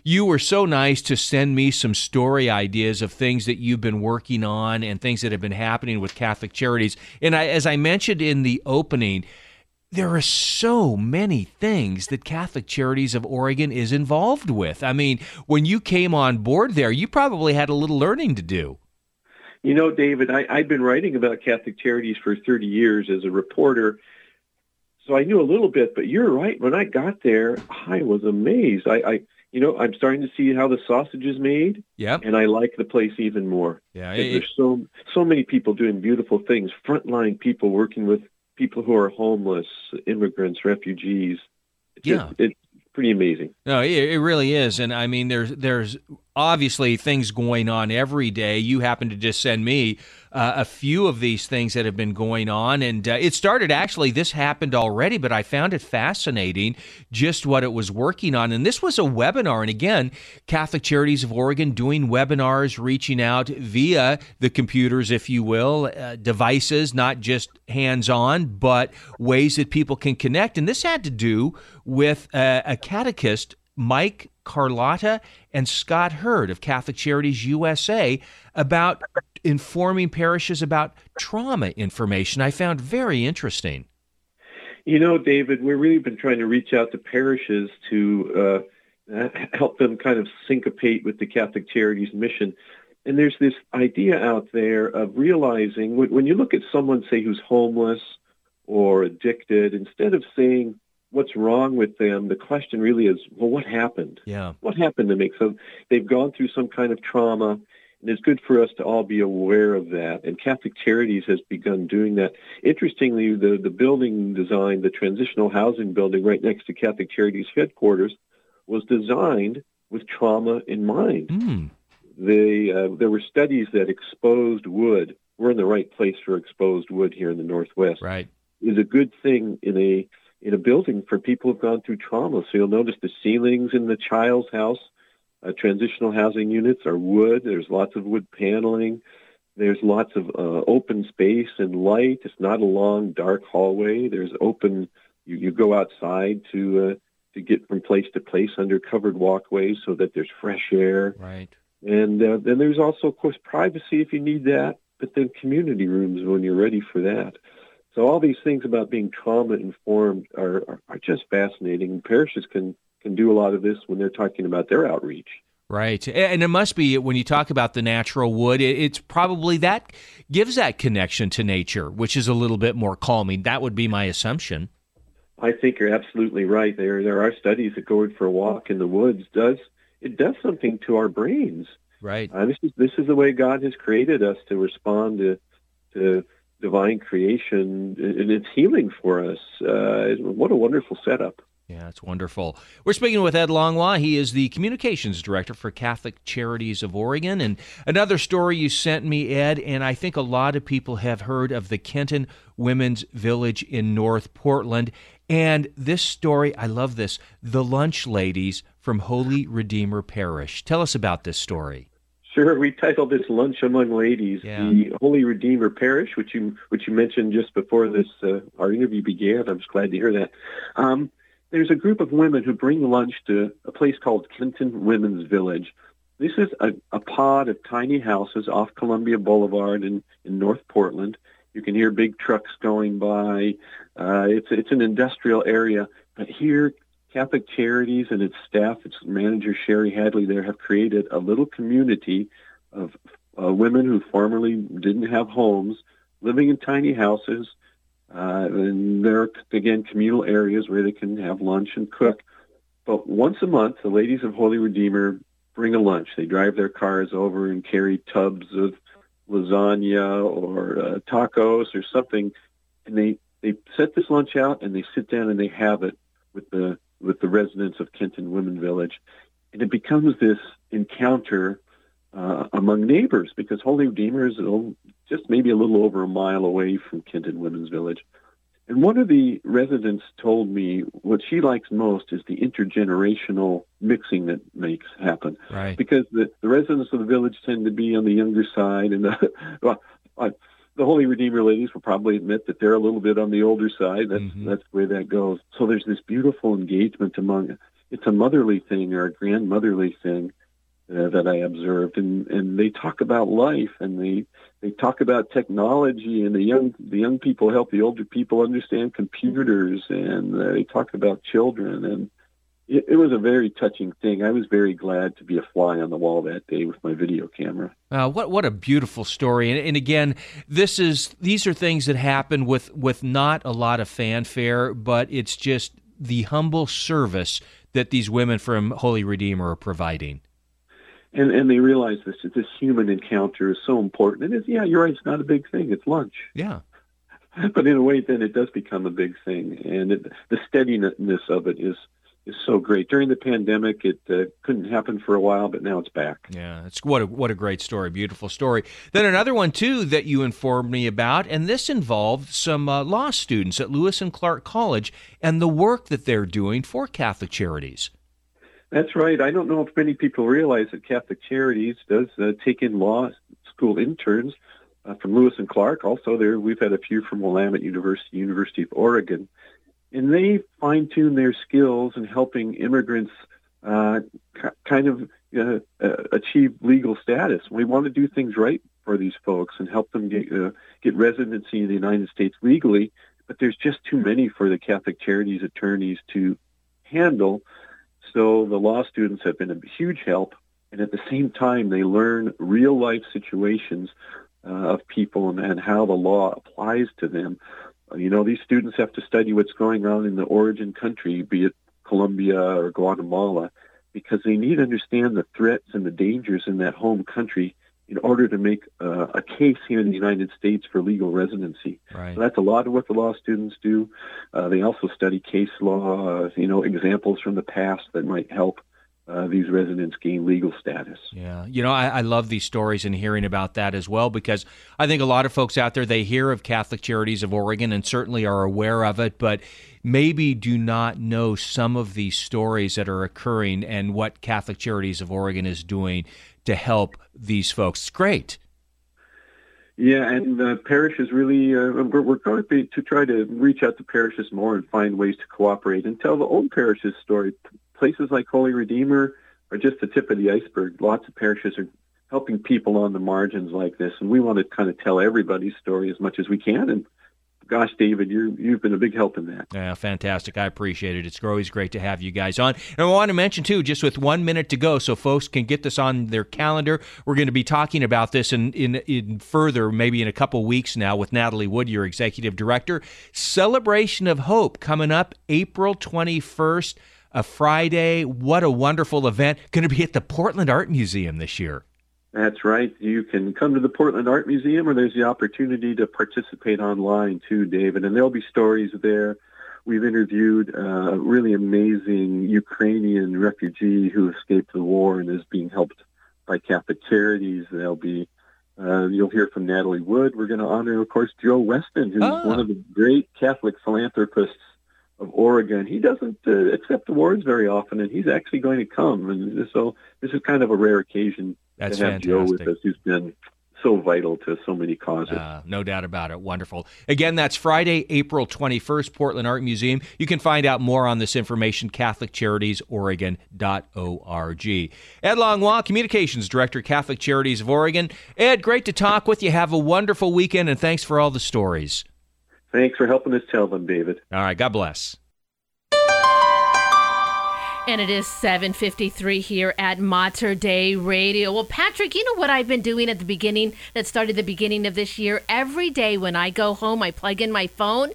you were so nice to send me some story ideas of things that you've been working on and things that have been happening with Catholic Charities. And I, as I mentioned in the opening, there are so many things that Catholic Charities of Oregon is involved with. I mean, when you came on board there, you probably had a little learning to do. You know, David, I, I've been writing about Catholic Charities for 30 years as a reporter. So I knew a little bit, but you're right. When I got there, I was amazed. I, I you know, I'm starting to see how the sausage is made. Yeah. And I like the place even more. Yeah. It, there's so so many people doing beautiful things, frontline people working with people who are homeless, immigrants, refugees. It's Yeah. just- it's pretty amazing. No, it, it really is, and I mean, there's there's obviously things going on every day. You happen to just send me uh, a few of these things that have been going on, and uh, it started actually. This happened already, but I found it fascinating just what it was working on. And this was a webinar, and again, Catholic Charities of Oregon doing webinars, reaching out via the computers, if you will, uh, devices, not just hands-on, but ways that people can connect. And this had to do with uh, a catechist Mike Carlotta and Scott Hurd of Catholic Charities USA about informing parishes about trauma information. I found very interesting. You know, David, we've really been trying to reach out to parishes to uh, uh, help them kind of syncopate with the Catholic Charities mission. And there's this idea out there of realizing when, when you look at someone, say, who's homeless or addicted, instead of saying what's wrong with them, the question really is, well, what happened? Yeah. What happened to make so they've gone through some kind of trauma, and it's good for us to all be aware of that. And Catholic Charities has begun doing that. Interestingly, the the building design, the transitional housing building right next to Catholic Charities headquarters, was designed with trauma in mind. They uh, there were studies that exposed wood. We're in the right place for exposed wood here in the Northwest. Right. Is a good thing in a in a building for people who've gone through trauma. So you'll notice the ceilings in the child's house, uh, transitional housing units are wood. There's lots of wood paneling. There's lots of uh, open space and light. It's not a long, dark hallway. There's open. You, you go outside to uh, to get from place to place under covered walkways so that there's fresh air. Right. And uh, then there's also, of course, privacy if you need that, but then community rooms when you're ready for that. So all these things about being trauma informed are, are, are just fascinating. Parishes can, can do a lot of this when they're talking about their outreach. Right. And it must be when you talk about the natural wood, it's probably that gives that connection to nature, which is a little bit more calming. That would be my assumption. I think you're absolutely right. There there are studies that going for a walk in the woods does it does something to our brains. Right. Uh, this is this is the way God has created us to respond to to divine creation, and it's healing for us. Uh, what a wonderful setup. Yeah, it's wonderful. We're speaking with Ed Langlois. He is the communications director for Catholic Charities of Oregon. And another story you sent me, Ed, and I think a lot of people have heard of the Kenton Women's Village in North Portland. And this story, I love this the lunch ladies from Holy Redeemer Parish. Tell us about this story. Sure, we titled this "Lunch Among Ladies." Yeah. The Holy Redeemer Parish, which you which you mentioned just before this uh, our interview began. I'm just glad to hear that. Um, there's a group of women who bring lunch to a place called Kenton Women's Village. This is a, a pod of tiny houses off Columbia Boulevard in, in North Portland. You can hear big trucks going by. Uh, it's it's an industrial area, but here Catholic Charities and its staff, its manager Sherry Hadley, there have created a little community of uh, women who formerly didn't have homes, living in tiny houses. Uh, and there are again communal areas where they can have lunch and cook. But once a month, the ladies of Holy Redeemer bring a lunch. They drive their cars over and carry tubs of lasagna or uh, tacos or something, and they they set this lunch out and they sit down and they have it with the with the residents of Kenton Women Village, and it becomes this encounter uh, among neighbors because Holy Redeemer is just maybe a little over a mile away from Kenton Women's Village. And one of the residents told me what she likes most is the intergenerational mixing that makes happen. Right. Because the, the residents of the village tend to be on the younger side, and the, well, the Holy Redeemer ladies will probably admit that they're a little bit on the older side. That's that's the way that goes. So there's this beautiful engagement among. It's a motherly thing or a grandmotherly thing uh, that I observed, and and they talk about life and they they talk about technology, and the young the young people help the older people understand computers, and uh, they talk about children, and it, it was a very touching thing. I was very glad to be a fly on the wall that day with my video camera. Uh, what what a beautiful story, and, and again, this is these are things that happen with with not a lot of fanfare, but it's just the humble service that these women from Holy Redeemer are providing. and and they realize this this human encounter is so important. And it's yeah, you're right. It's not a big thing. It's lunch. Yeah. but in a way, then it does become a big thing, and it, the steadiness of it is is so great. During the pandemic, it uh, couldn't happen for a while, but now it's back. Yeah, it's what a, what a great story, beautiful story. Then another one too that you informed me about, and this involved some uh, law students at Lewis and Clark College and the work that they're doing for Catholic Charities. That's right. I don't know if many people realize that Catholic Charities does uh, take in law school interns uh, from Lewis and Clark. Also, there we've had a few from Willamette University, University of Oregon, and they fine tune their skills in helping immigrants uh, kind of uh, uh, achieve legal status. We want to do things right for these folks and help them get uh, get residency in the United States legally. But there's just too many for the Catholic Charities attorneys to handle. So the law students have been a huge help, and at the same time, they learn real life situations uh, of people and, and how the law applies to them. You know, these students have to study what's going on in the origin country, be it Colombia or Guatemala, because they need to understand the threats and the dangers in that home country in order to make uh, a case here in the United States for legal residency. Right. So that's a lot of what the law students do. Uh, they also study case law, uh, you know, examples from the past that might help uh, these residents gain legal status. Yeah, you know, I, I love these stories and hearing about that as well because I think a lot of folks out there they hear of Catholic Charities of Oregon and certainly are aware of it, but maybe do not know some of these stories that are occurring and what Catholic Charities of Oregon is doing to help these folks. It's great. Yeah, and the parish is really, uh, we're, we're going to, be, to try to reach out to parishes more and find ways to cooperate and tell the old parishes' story. Places like Holy Redeemer are just the tip of the iceberg. Lots of parishes are helping people on the margins like this, and we want to kind of tell everybody's story as much as we can. And gosh, David, you you've been a big help in that. Yeah, fantastic. I appreciate it. It's always great to have you guys on. And I want to mention, too, just with one minute to go, so folks can get this on their calendar, we're going to be talking about this in, in, in further, maybe in a couple weeks now, with Natalie Wood, your executive director. Celebration of Hope coming up April 21st, a Friday. What a wonderful event. Going to be at the Portland Art Museum this year. That's right. You can come to the Portland Art Museum, or there's the opportunity to participate online too, David. And there'll be stories there. We've interviewed a really amazing Ukrainian refugee who escaped the war and is being helped by Catholic Charities. There'll be uh, you'll hear from Natalie Wood. We're going to honor, of course, Joe Weston, who's Ah. one of the great Catholic philanthropists of Oregon. He doesn't uh, accept awards very often, and he's actually going to come. And so this is kind of a rare occasion That's to have Joe with us, who's been so vital to so many causes. Uh, no doubt about it. Wonderful. Again, that's Friday, April 21st, Portland Art Museum. You can find out more on this information, CatholicCharitiesOregon.org. Ed Langlois, Communications Director, Catholic Charities of Oregon. Ed, great to talk with you. Have a wonderful weekend, and thanks for all the stories. Thanks for helping us tell them, David. All right. God bless. And it is 7:53 here at Mater Dei Radio. Well, Patrick, you know what I've been doing at the beginning that started the beginning of this year? Every day when I go home, I plug in my phone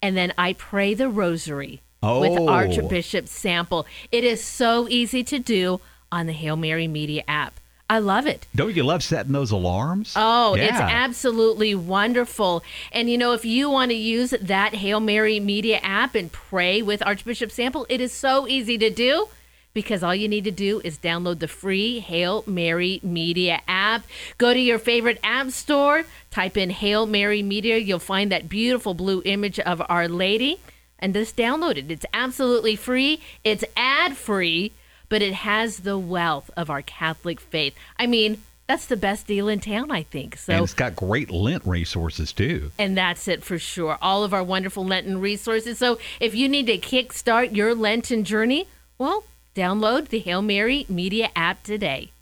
and then I pray the rosary with Oh. Archbishop Sample. It is so easy to do on the Hail Mary Media app. I love it. Don't you love setting those alarms? Oh, it's absolutely wonderful. And you know, if you want to use that Hail Mary Media app and pray with Archbishop Sample, it is so easy to do because all you need to do is download the free Hail Mary Media app. Go to your favorite app store, type in Hail Mary Media, you'll find that beautiful blue image of Our Lady and just download it. It's absolutely free. It's ad-free but it has the wealth of our Catholic faith. I mean, that's the best deal in town, I think. So, and it's got great Lent resources too. and that's it for sure. All of our wonderful Lenten resources. So, if you need to kickstart your Lenten journey, well, download the Hail Mary Media app today.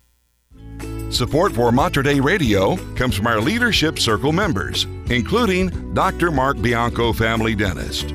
Support for Mater Dei Radio comes from our Leadership Circle members, including Dr. Mark Bianco, family dentist.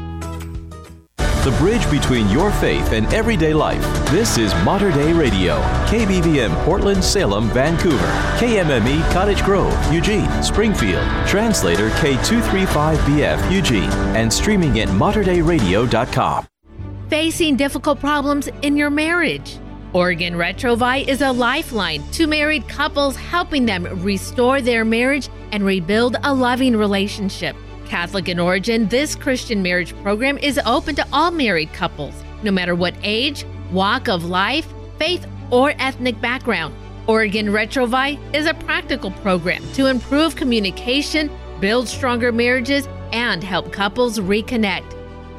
The bridge between your faith and everyday life. This is Mater Dei Radio, KBVM Portland, Salem, Vancouver, KMME Cottage Grove, Eugene, Springfield, translator K235BF Eugene, and streaming at materdeiradio.com. Facing difficult problems in your marriage. Oregon Retrouvaille is a lifeline to married couples, helping them restore their marriage and rebuild a loving relationship. Catholic in origin, this Christian marriage program is open to all married couples, no matter what age, walk of life, faith, or ethnic background. Oregon Retrouvaille is a practical program to improve communication, build stronger marriages, and help couples reconnect.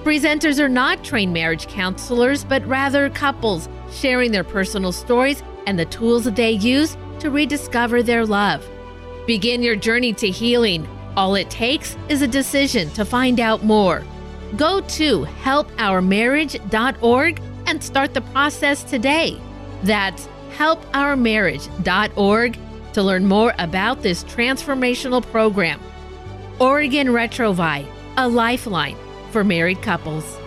Presenters are not trained marriage counselors, but rather couples sharing their personal stories and the tools they use to rediscover their love. Begin your journey to healing. All it takes is a decision to find out more. Go to helpourmarriage.org and start the process today. That's helpourmarriage.org to learn more about this transformational program. Oregon Retrouvaille, a lifeline for married couples.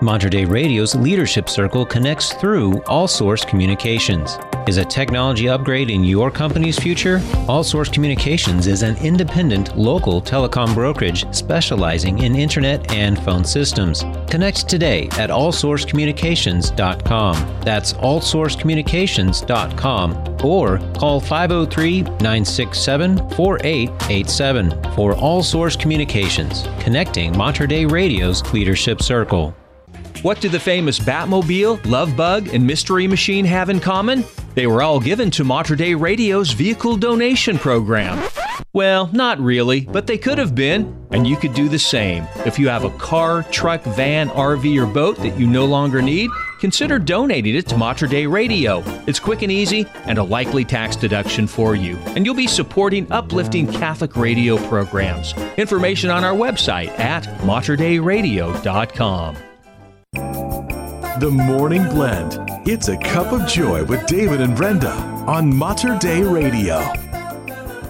Mater Dei Radio's Leadership Circle connects through All Source Communications. Is a technology upgrade in your company's future? All Source Communications is an independent local telecom brokerage specializing in internet and phone systems. Connect today at allsourcecommunications.com. That's allsourcecommunications.com or call 503 967 4887 for All Source Communications, connecting Mater Dei Radio's Leadership Circle. What do the famous Batmobile, Love Bug, and Mystery Machine have in common? They were all given to Mater Dei Radio's vehicle donation program. Well, not really, but they could have been, and you could do the same. If you have a car, truck, van, RV, or boat that you no longer need, consider donating it to Mater Dei Radio. It's quick and easy and a likely tax deduction for you, and you'll be supporting uplifting Catholic radio programs. Information on our website at materdeiradio.com. The Morning Blend. It's a cup of joy with David and Brenda on Mater Dei Radio.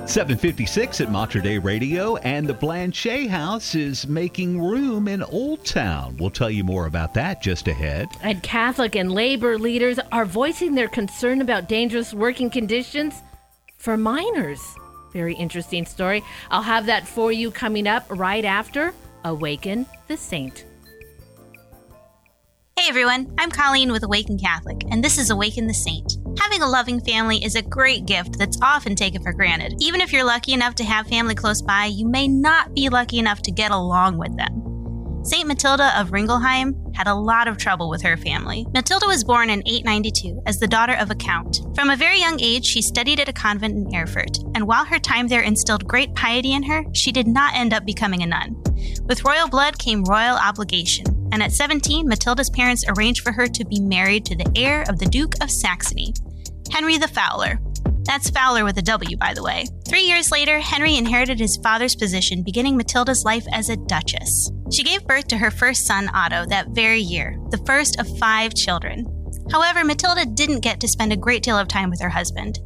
756 at Mater Dei Radio, and the Blanchet House is making room in Old Town. We'll tell you more about that just ahead. And Catholic and labor leaders are voicing their concern about dangerous working conditions for minors. Very interesting story. I'll have that for you coming up right after Awaken the Saint. Hey everyone, I'm Colleen with Awaken Catholic, and this is Awaken the Saint. Having a loving family is a great gift that's often taken for granted. Even if you're lucky enough to have family close by, you may not be lucky enough to get along with them. Saint Matilda of Ringelheim had a lot of trouble with her family. Matilda was born in 892 as the daughter of a count. From a very young age, she studied at a convent in Erfurt, and while her time there instilled great piety in her, she did not end up becoming a nun. With royal blood came royal obligation, and at 17, Matilda's parents arranged for her to be married to the heir of the Duke of Saxony, Henry the Fowler. That's Fowler with a W, by the way. Three years later, Henry inherited his father's position, beginning Matilda's life as a duchess. She gave birth to her first son, Otto, that very year, the first of five children. However, Matilda didn't get to spend a great deal of time with her husband.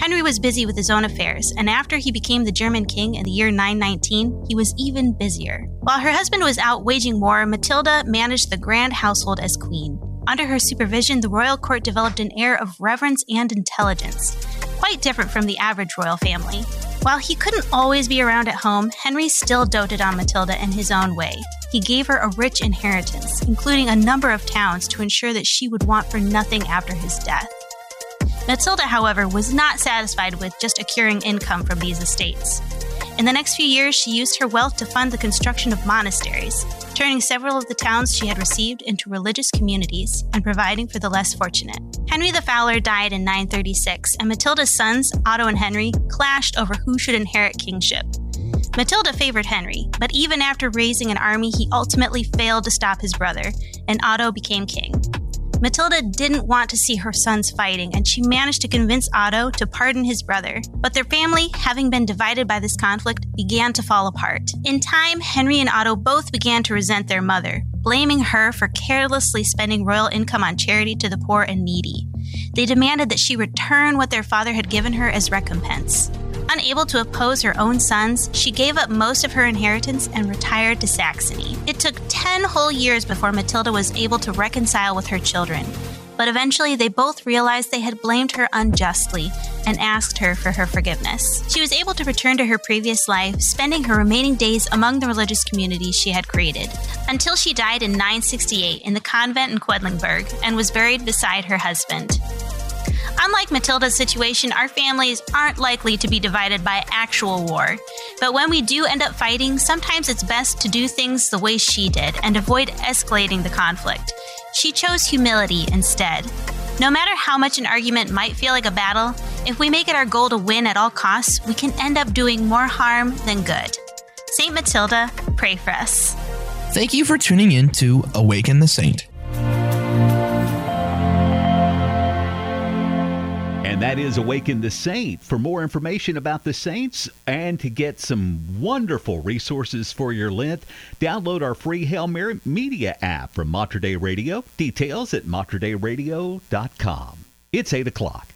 Henry was busy with his own affairs, and after he became the German king in the year 919, he was even busier. While her husband was out waging war, Matilda managed the grand household as queen. Under her supervision, the royal court developed an air of reverence and intelligence, quite different from the average royal family. While he couldn't always be around at home, Henry still doted on Matilda in his own way. He gave her a rich inheritance, including a number of towns to ensure that she would want for nothing after his death. Matilda, however, was not satisfied with just accruing income from these estates. In the next few years, she used her wealth to fund the construction of monasteries, turning several of the towns she had received into religious communities and providing for the less fortunate. Henry the Fowler died in 936, and Matilda's sons, Otto and Henry, clashed over who should inherit kingship. Matilda favored Henry, but even after raising an army, he ultimately failed to stop his brother, and Otto became king. Matilda didn't want to see her sons fighting, and she managed to convince Otto to pardon his brother. But their family, having been divided by this conflict, began to fall apart. In time, Henry and Otto both began to resent their mother, blaming her for carelessly spending royal income on charity to the poor and needy. They demanded that she return what their father had given her as recompense. Unable to oppose her own sons, she gave up most of her inheritance and retired to Saxony. It took 10 10 whole years before Matilda was able to reconcile with her children. But eventually, they both realized they had blamed her unjustly and asked her for her forgiveness. She was able to return to her previous life, spending her remaining days among the religious communities she had created, until she died in 968 in the convent in Quedlinburg and was buried beside her husband. Unlike Matilda's situation, our families aren't likely to be divided by actual war. But when we do end up fighting, sometimes it's best to do things the way she did and avoid escalating the conflict. She chose humility instead. No matter how much an argument might feel like a battle, if we make it our goal to win at all costs, we can end up doing more harm than good. St. Matilda, pray for us. Thank you for tuning in to Awaken the Saint. That is Awaken the Saint. For more information about the Saints and to get some wonderful resources for your Lent, download our free Hail Mary Media app from Mater Dei Radio. Details at materdeiradio.com. It's 8 o'clock.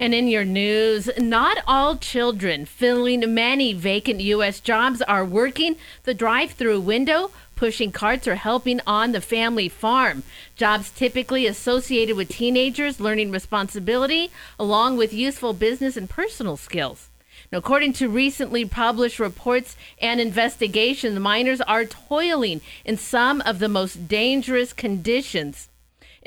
And in your news, not all children filling many vacant U.S. jobs are working the drive through window, pushing carts, or helping on the family farm. Jobs typically associated with teenagers learning responsibility, along with useful business and personal skills. Now, according to recently published reports and investigations, minors are toiling in some of the most dangerous conditions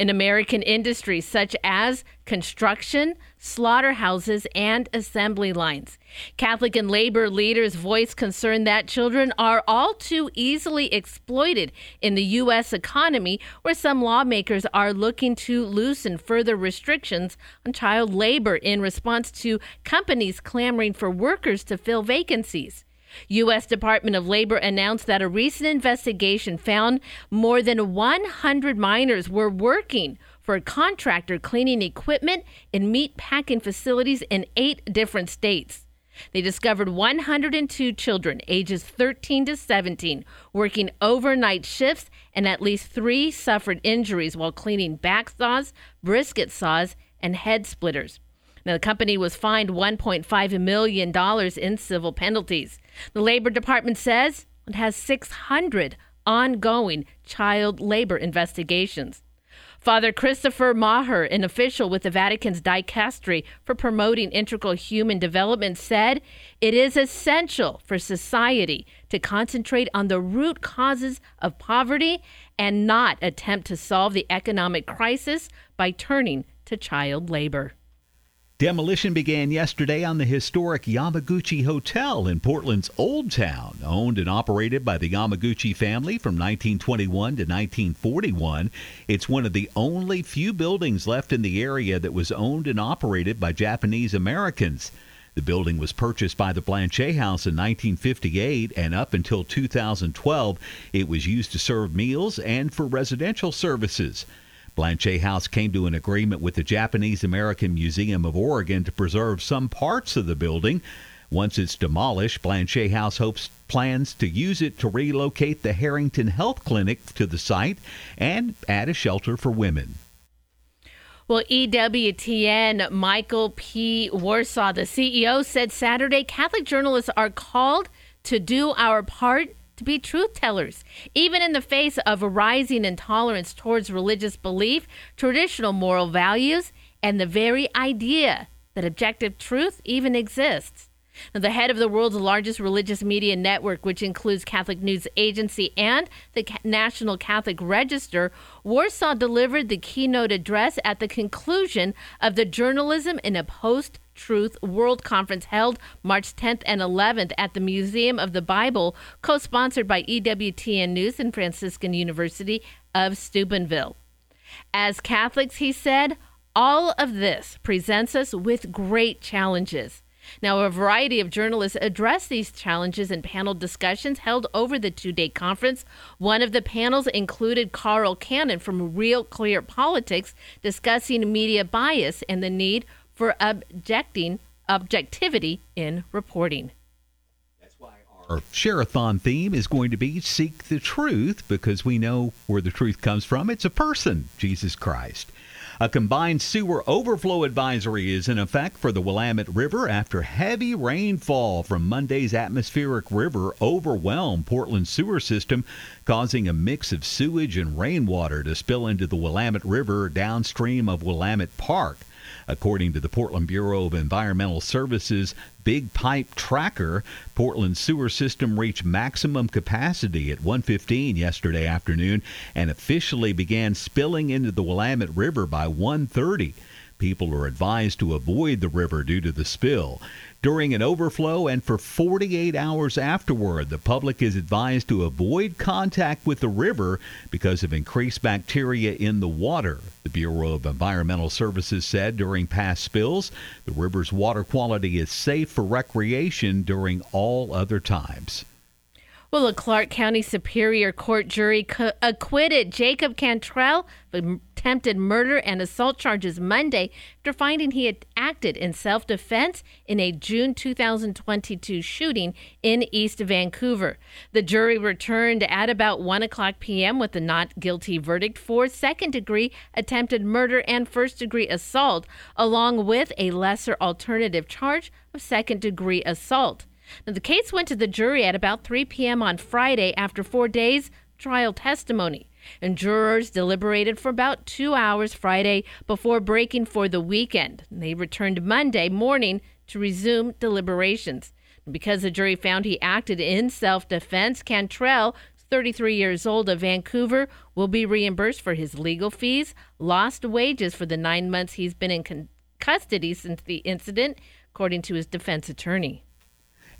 in American industries such as construction, slaughterhouses, and assembly lines. Catholic and labor leaders voice concern that children are all too easily exploited in the U.S. economy, where some lawmakers are looking to loosen further restrictions on child labor in response to companies clamoring for workers to fill vacancies. U.S. Department of Labor announced that a recent investigation found more than 100 minors were working for a contractor cleaning equipment in meat packing facilities in eight different states. They discovered 102 children ages 13 to 17 working overnight shifts, and at least three suffered injuries while cleaning back saws, brisket saws, and head splitters. Now, the company was fined $1.5 million in civil penalties. The Labor Department says it has 600 ongoing child labor investigations. Father Christopher Maher, an official with the Vatican's dicastery for promoting integral human development, said it is essential for society to concentrate on the root causes of poverty and not attempt to solve the economic crisis by turning to child labor. Demolition began yesterday on the historic Yamaguchi Hotel in Portland's Old Town, owned and operated by the Yamaguchi family from 1921 to 1941. It's one of the only few buildings left in the area that was owned and operated by Japanese Americans. The building was purchased by the Blanchet House in 1958, and up until 2012, it was used to serve meals and for residential services. Blanchet House came to an agreement with the Japanese American Museum of Oregon to preserve some parts of the building. Once it's demolished, Blanchet House hopes plans to use it to relocate the Harrington Health Clinic to the site and add a shelter for women. Well, EWTN Michael P. Warsaw, the CEO, said Saturday Catholic journalists are called to do our part to be truth tellers, even in the face of a rising intolerance towards religious belief, traditional moral values, and the very idea that objective truth even exists. Now, the head of the world's largest religious media network, which includes Catholic News Agency and the National Catholic Register, Warsaw delivered the keynote address at the conclusion of the Journalism in a Post Truth World Conference held March 10th and 11th at the Museum of the Bible, co sponsored by EWTN News and Franciscan University of Steubenville. As Catholics, he said, all of this presents us with great challenges. Now, a variety of journalists addressed these challenges in panel discussions held over the two day conference. One of the panels included Carl Cannon from Real Clear Politics discussing media bias and the need for objecting objectivity in reporting. Our Share-a-thon theme is going to be Seek the Truth because we know where the truth comes from. It's a person, Jesus Christ. A combined sewer overflow advisory is in effect for the Willamette River after heavy rainfall from Monday's atmospheric river overwhelmed Portland's sewer system, causing a mix of sewage and rainwater to spill into the Willamette River downstream of Willamette Park. According to the Portland Bureau of Environmental Services Big Pipe Tracker, Portland's sewer system reached maximum capacity at 1:15 yesterday afternoon and officially began spilling into the Willamette River by 1:30. People are advised to avoid the river due to the spill. During an overflow and for 48 hours afterward, the public is advised to avoid contact with the river because of increased bacteria in the water. The Bureau of Environmental Services said during past spills, the river's water quality is safe for recreation during all other times. Well, a Clark County Superior Court jury co- acquitted Jacob Cantrell of attempted murder and assault charges Monday after finding he had acted in self defense in a June 2022 shooting in East Vancouver. The jury returned at about 1 o'clock p.m. with a not guilty verdict for second degree attempted murder and first degree assault, along with a lesser alternative charge of second degree assault. Now, the case went to the jury at about 3 p.m. on Friday after four days trial testimony. And jurors deliberated for about two hours Friday before breaking for the weekend. They returned Monday morning to resume deliberations. Because the jury found he acted in self defense, Cantrell, 33 years old of Vancouver, will be reimbursed for his legal fees, lost wages for the nine months he's been in con- custody since the incident, according to his defense attorney.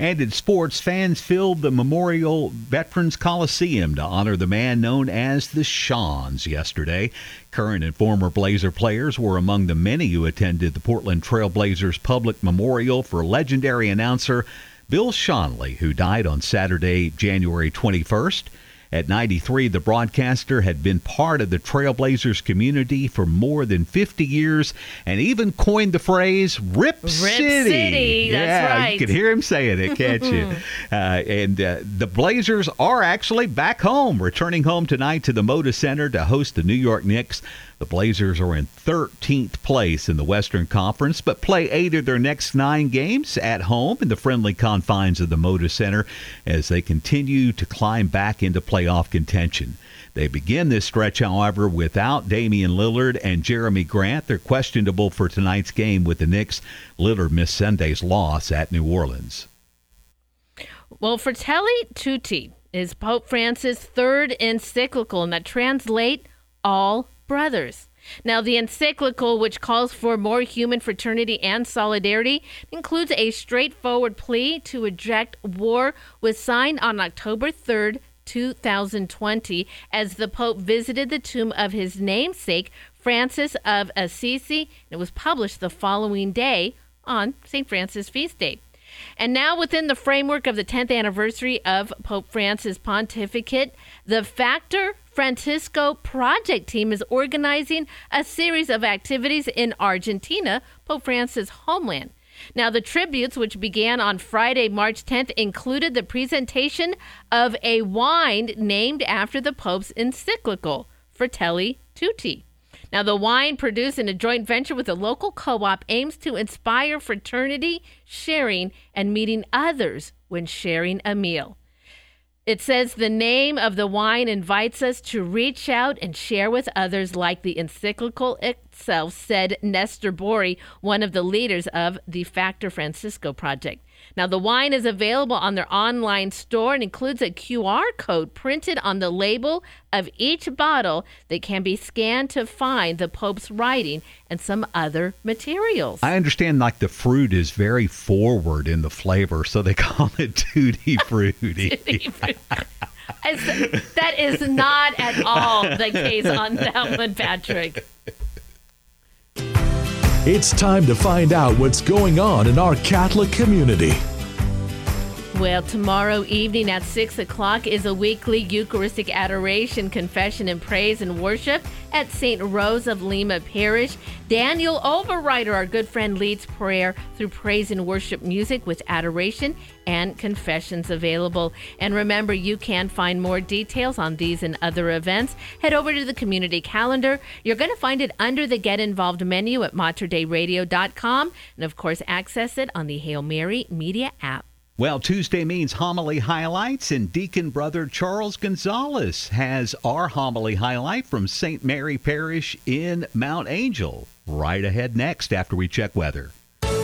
And in sports, fans filled the Memorial Veterans Coliseum to honor the man known as the Schonz yesterday. Current and former Blazer players were among the many who attended the Portland Trail Blazers public memorial for legendary announcer Bill Schonely, who died on Saturday, January 21st. At 93, the broadcaster had been part of the Trailblazers community for more than 50 years and even coined the phrase Rip, Rip City. City, that's yeah, right. you could hear him saying it, can't you? Uh, and uh, the Blazers are actually back home, returning home tonight to the Moda Center to host the New York Knicks. The Blazers are in 13th place in the Western Conference, but play eight of their next nine games at home in the friendly confines of the Moda Center as they continue to climb back into playoff contention. They begin this stretch, however, without Damian Lillard and Jerami Grant. They're questionable for tonight's game with the Knicks. Lillard missed Sunday's loss at New Orleans. Well, Fratelli Tutti is Pope Francis' third encyclical, and that translates all brothers. Now, the encyclical, which calls for more human fraternity and solidarity, includes a straightforward plea to reject war, was signed on October 3rd, 2020, as the Pope visited the tomb of his namesake, Francis of Assisi. It was published the following day on St. Francis' feast day. And now, within the framework of the 10th anniversary of Pope Francis' pontificate, the Factor Francisco project team is organizing a series of activities in Argentina, Pope Francis' homeland. Now, the tributes, which began on Friday, March 10th, included the presentation of a wine named after the Pope's encyclical, Fratelli Tutti. Now, the wine produced in a joint venture with a local co op aims to inspire fraternity, sharing, and meeting others when sharing a meal. It says the name of the wine invites us to reach out and share with others, like the encyclical itself said Nestor Bori, one of the leaders of the Factor Francisco project. Now, the wine is available on their online store and includes a QR code printed on the label of each bottle that can be scanned to find the Pope's writing and some other materials. I understand like the fruit is very forward in the flavor, so they call it tutti frutti. That is not at all the case on that one, Patrick. It's time to find out what's going on in our Catholic community. Well, tomorrow evening at 6 o'clock is a weekly Eucharistic adoration, confession, and praise and worship at St. Rose of Lima Parish. Daniel Overrider, our good friend, leads prayer through praise and worship music with adoration and confessions available. And remember, you can find more details on these and other events. Head over to the community calendar. You're going to find it under the Get Involved menu at materdeiradio.com. And of course, access it on the Hail Mary Media app. Well, Tuesday means homily highlights, and Deacon Brother Charles Gonzalez has our homily highlight from St. Mary Parish in Mount Angel. Right ahead next after we check weather.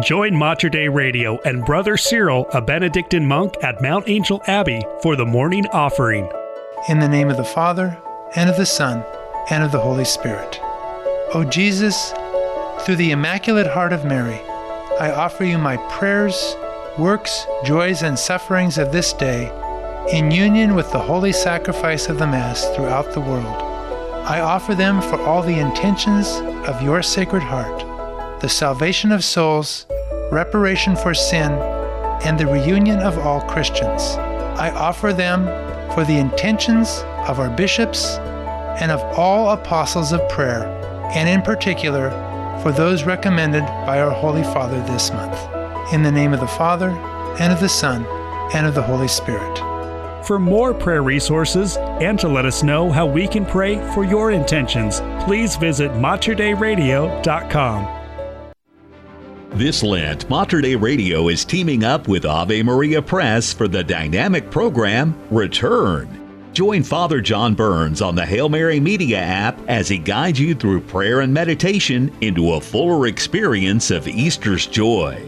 Join Mater Dei Radio and Brother Cyril, a Benedictine monk at Mount Angel Abbey, for the morning offering. In the name of the Father, and of the Son, and of the Holy Spirit. O Jesus, through the Immaculate Heart of Mary, I offer you my prayers, works, joys, and sufferings of this day in union with the holy sacrifice of the Mass throughout the world. I offer them for all the intentions of your Sacred Heart the salvation of souls, reparation for sin, and the reunion of all Christians. I offer them for the intentions of our bishops and of all apostles of prayer, and in particular for those recommended by our Holy Father this month. In the name of the Father, and of the Son, and of the Holy Spirit. For more prayer resources and to let us know how we can pray for your intentions, please visit materdeiradio.com. This Lent, Mater Dei Radio is teaming up with Ave Maria Press for the dynamic program Return. Join Father John Burns on the Hail Mary Media app as he guides you through prayer and meditation into a fuller experience of Easter's joy.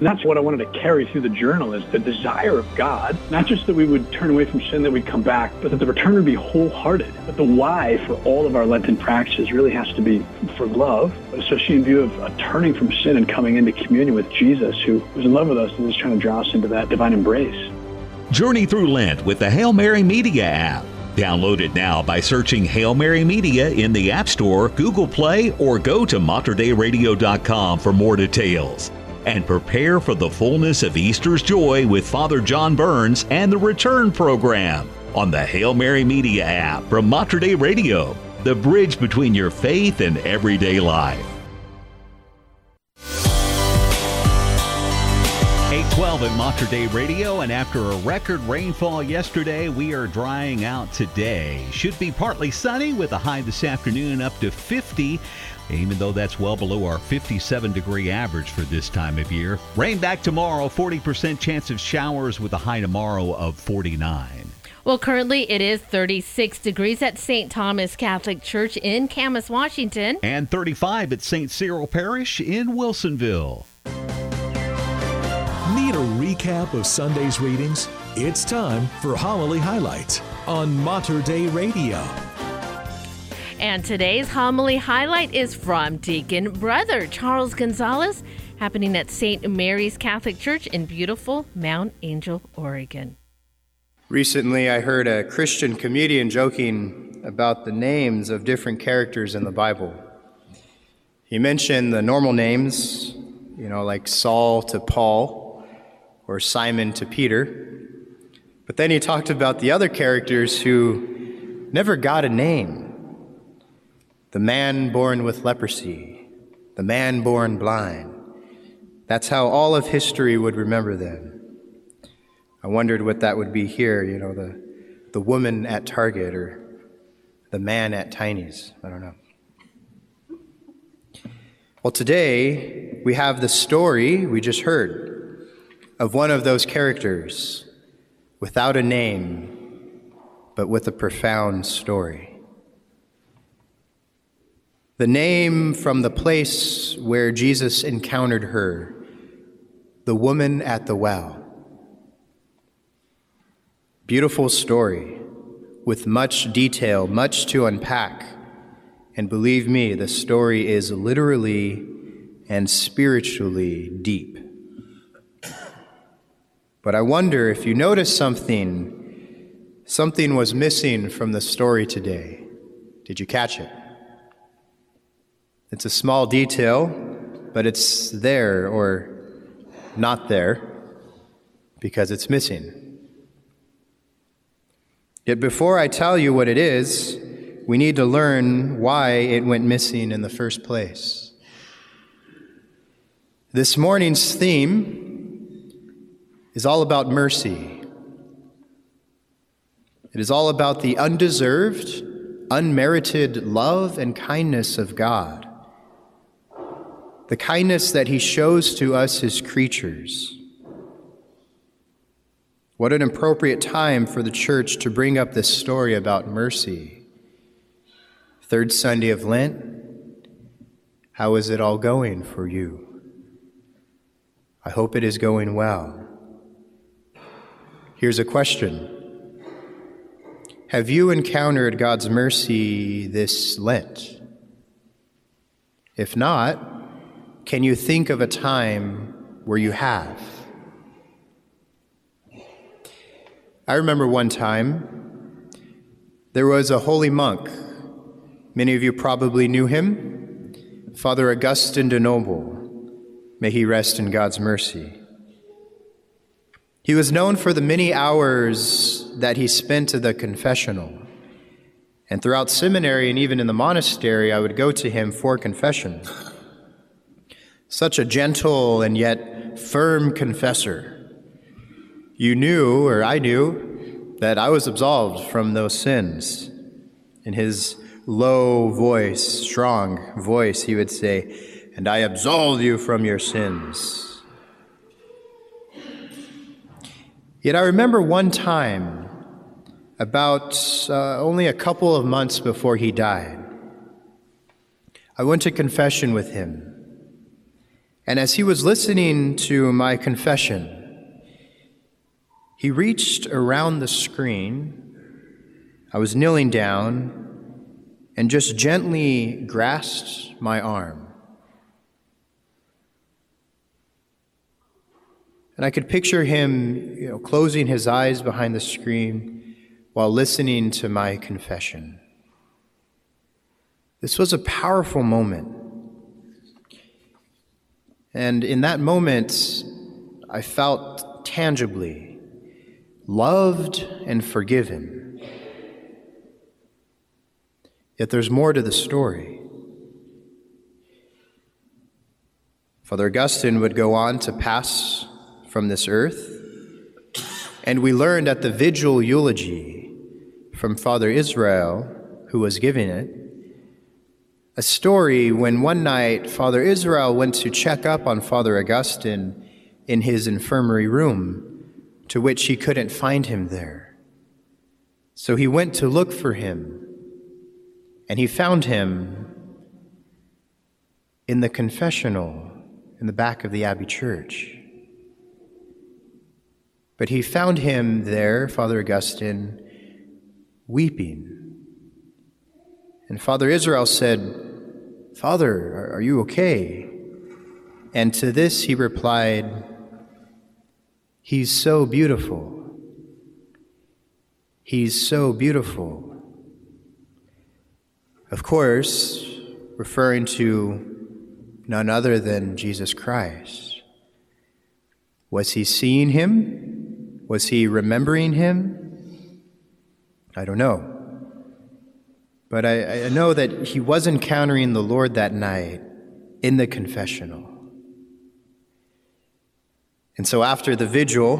And that's what I wanted to carry through the journal is the desire of God, not just that we would turn away from sin, that we'd come back, but that the return would be wholehearted. But the why for all of our Lenten practices really has to be for love, especially in view of a turning from sin and coming into communion with Jesus, who was in love with us and is trying to draw us into that divine embrace. Journey through Lent with the Hail Mary Media app. Download it now by searching Hail Mary Media in the App Store, Google Play, or go to materdeiradio.com for more details and prepare for the fullness of Easter's joy with Father John Burns and the Return program on the Hail Mary Media app from Mater Dei Radio, the bridge between your faith and everyday life. 812 at Mater Dei Radio, and after a record rainfall yesterday, we are drying out today. Should be partly sunny with a high this afternoon up to 50 even though that's well below our 57 degree average for this time of year. Rain back tomorrow, 40% chance of showers with a high tomorrow of 49. Well, currently it is 36 degrees at St. Thomas Catholic Church in Camas, Washington. And 35 at St. Cyril Parish in Wilsonville. Need a recap of Sunday's readings? It's time for Homily Highlights on Mater Dei Radio. And today's homily highlight is from Deacon Brother Charles Gonzalez, happening at St. Mary's Catholic Church in beautiful Mount Angel, Oregon. Recently, I heard a Christian comedian joking about the names of different characters in the Bible. He mentioned the normal names, you know, like Saul to Paul or Simon to Peter. But then he talked about the other characters who never got a name the man born with leprosy, the man born blind. That's how all of history would remember them. I wondered what that would be here, you know, the, the woman at Target or the man at Tiny's. I don't know. Well, today we have the story we just heard of one of those characters without a name, but with a profound story. The name from the place where Jesus encountered her the woman at the well. Beautiful story with much detail, much to unpack. And believe me, the story is literally and spiritually deep. But I wonder if you notice something, something was missing from the story today. Did you catch it? It's a small detail, but it's there or not there because it's missing. Yet before I tell you what it is, we need to learn why it went missing in the first place. This morning's theme is all about mercy. It is all about the undeserved, unmerited love and kindness of God. The kindness that He shows to us, His creatures. What an appropriate time for the church to bring up this story about mercy. Third Sunday of Lent, how is it all going for you? I hope it is going well. Here's a question Have you encountered God's mercy this Lent? If not, can you think of a time where you have? I remember one time there was a holy monk. Many of you probably knew him, Father Augustine de Noble. May he rest in God's mercy. He was known for the many hours that he spent at the confessional. And throughout seminary and even in the monastery, I would go to him for confession. Such a gentle and yet firm confessor you knew, or I knew, that I was absolved from those sins. In his low voice, strong voice, he would say, And I absolve you from your sins. Yet I remember one time, about uh, only a couple of months before he died, I went to confession with him. And as he was listening to my confession, he reached around the screen. I was kneeling down and just gently grasped my arm. And I could picture him you know, closing his eyes behind the screen while listening to my confession. This was a powerful moment. And in that moment, I felt tangibly loved and forgiven. Yet there's more to the story. Father Augustine would go on to pass from this earth, and we learned at the vigil eulogy from Father Israel, who was giving it, a story when one night Father Israel went to check up on Father Augustine in his infirmary room to which he couldn't find him there. So he went to look for him, and he found him in the confessional in the back of the Abbey Church. But he found him there, Father Augustine, weeping. And Father Israel said, Father, are you okay? And to this he replied, He's so beautiful. He's so beautiful. Of course, referring to none other than Jesus Christ. Was he seeing him? Was he remembering him? I don't know. But I, I know that he was encountering the Lord that night in the confessional. And so after the vigil,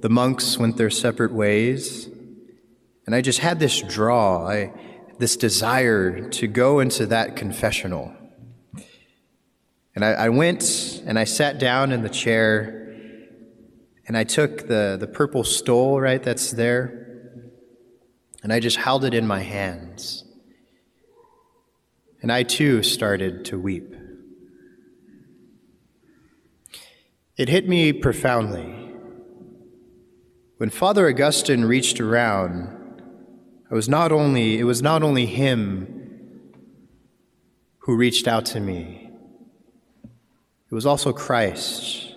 the monks went their separate ways. And I just had this draw, I, this desire to go into that confessional. And I, I went and I sat down in the chair and I took the, the purple stole, right, that's there, and I just held it in my hands. And I too started to weep. It hit me profoundly. When Father Augustine reached around, it was not only, it was not only him who reached out to me, it was also Christ,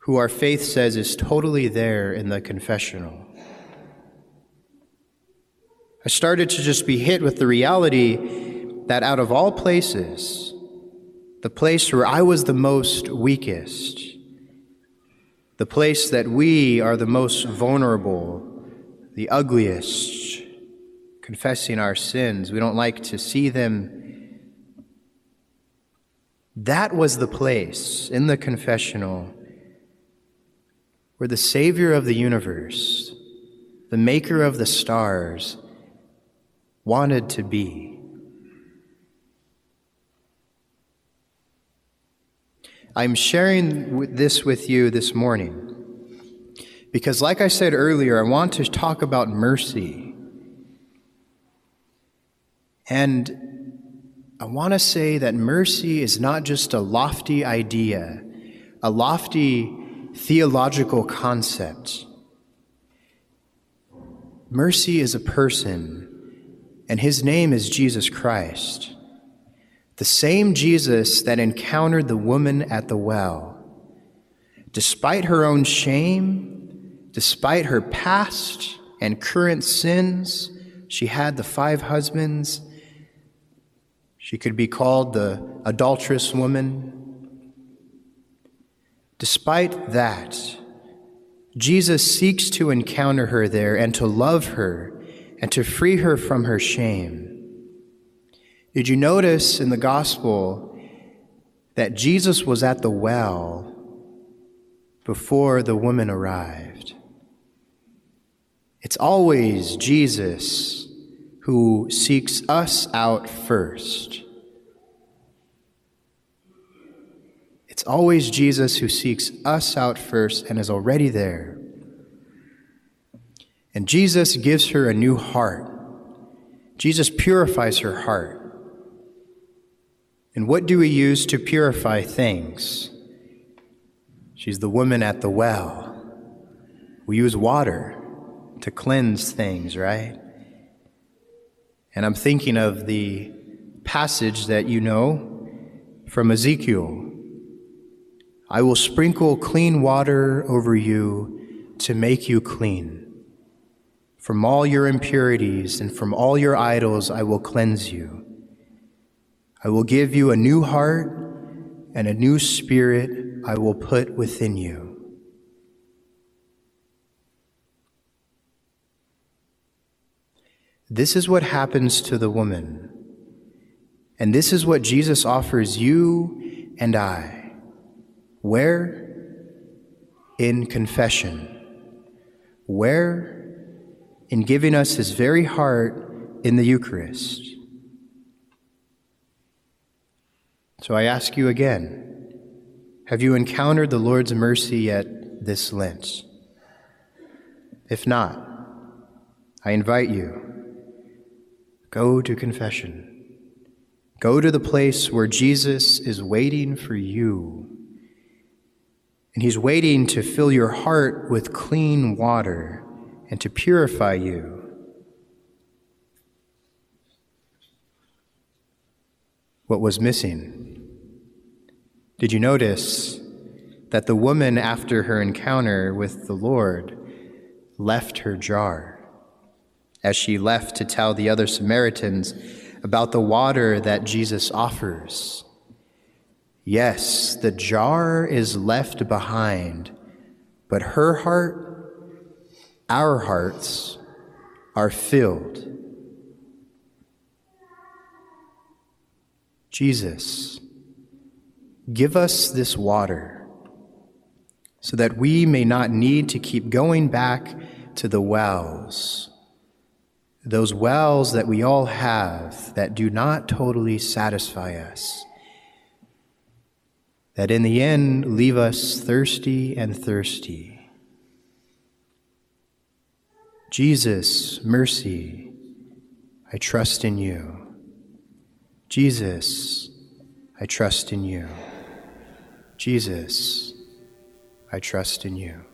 who our faith says is totally there in the confessional. I started to just be hit with the reality that out of all places, the place where I was the most weakest, the place that we are the most vulnerable, the ugliest, confessing our sins. We don't like to see them. That was the place in the confessional where the Savior of the universe, the Maker of the stars, wanted to be. I'm sharing this with you this morning because, like I said earlier, I want to talk about mercy. And I want to say that mercy is not just a lofty idea, a lofty theological concept. Mercy is a person, and his name is Jesus Christ. The same Jesus that encountered the woman at the well. Despite her own shame, Despite her past and current sins, she had the five husbands. She could be called the adulterous woman. Despite that, Jesus seeks to encounter her there and to love her and to free her from her shame. Did you notice in the gospel that Jesus was at the well before the woman arrived? It's always Jesus who seeks us out first. It's always Jesus who seeks us out first and is already there. And Jesus gives her a new heart. Jesus purifies her heart. And what do we use to purify things? She's the woman at the well. We use water to cleanse things, right? And I'm thinking of the passage that you know from Ezekiel I will sprinkle clean water over you to make you clean. From all your impurities and from all your idols, I will cleanse you. I will give you a new heart and a new spirit I will put within you. This is what happens to the woman. And this is what Jesus offers you and I. Where? In confession. Where? In giving us his very heart in the Eucharist. So I ask you again have you encountered the Lord's mercy yet this Lent? If not, I invite you Go to confession. Go to the place where Jesus is waiting for you. And he's waiting to fill your heart with clean water and to purify you. What was missing? Did you notice that the woman, after her encounter with the Lord, left her jar? as she left to tell the other Samaritans about the water that Jesus offers. Yes, the jar is left behind, but her heart, our hearts, are filled. Jesus, give us this water so that we may not need to keep going back to the wells those wells that we all have that do not totally satisfy us, that in the end leave us thirsty and thirsty. Jesus, mercy, I trust in you. Jesus, I trust in you. Jesus, I trust in you.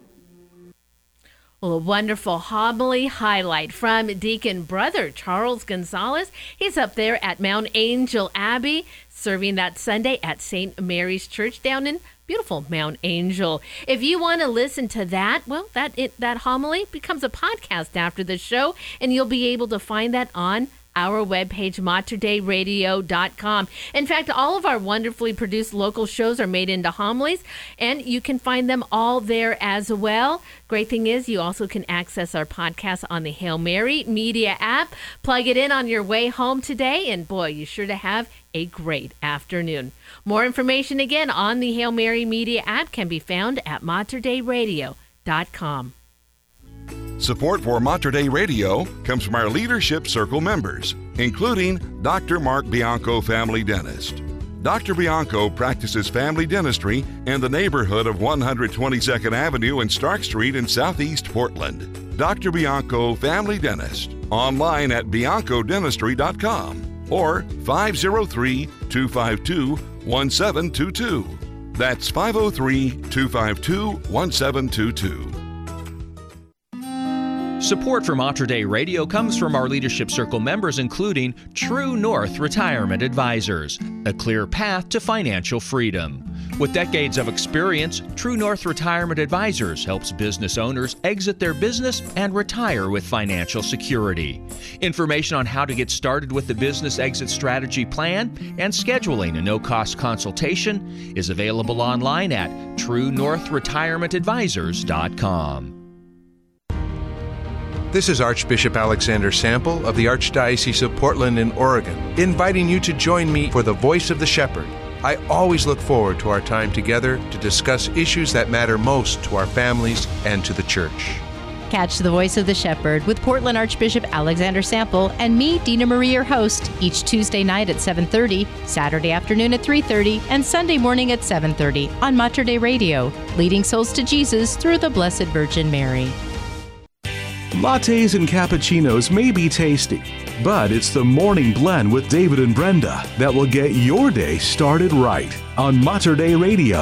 Well, a wonderful homily highlight from Deacon Brother Charles Gonzalez. He's up there at Mount Angel Abbey serving that Sunday at St. Mary's Church down in beautiful Mount Angel. If you want to listen to that, well, that it, that homily becomes a podcast after the show, and you'll be able to find that on our webpage, materdeiradio.com. In fact, all of our wonderfully produced local shows are made into homilies, and you can find them all there as well. Great thing is, you also can access our podcast on the Hail Mary Media app. Plug it in on your way home today, and boy, you sure to have a great afternoon. More information again on the Hail Mary Media app can be found at materdeiradio.com. Support for Mater Radio comes from our Leadership Circle members, including Dr. Mark Bianco, family dentist. Dr. Bianco practices family dentistry in the neighborhood of 122nd Avenue and Stark Street in Southeast Portland. Dr. Bianco, family dentist, online at biancodentistry.com or 503 252 1722. That's 503 252 1722. Support for Mater Dei Radio comes from our Leadership Circle members, including True North Retirement Advisors, a clear path to financial freedom. With decades of experience, True North Retirement Advisors helps business owners exit their business and retire with financial security. Information on how to get started with the business exit strategy plan and scheduling a no cost consultation is available online at truenorthretirementadvisors.com. This is Archbishop Alexander Sample of the Archdiocese of Portland in Oregon, inviting you to join me for the Voice of the Shepherd. I always look forward to our time together to discuss issues that matter most to our families and to the church. Catch the Voice of the Shepherd with Portland Archbishop Alexander Sample and me, Dina Marie, your host, each Tuesday night at 7:30, Saturday afternoon at 3:30, and Sunday morning at 7:30 on Mater Dei Radio, leading souls to Jesus through the Blessed Virgin Mary. Lattes and cappuccinos may be tasty, but it's the morning blend with David and Brenda that will get your day started right on Mater Dei Radio.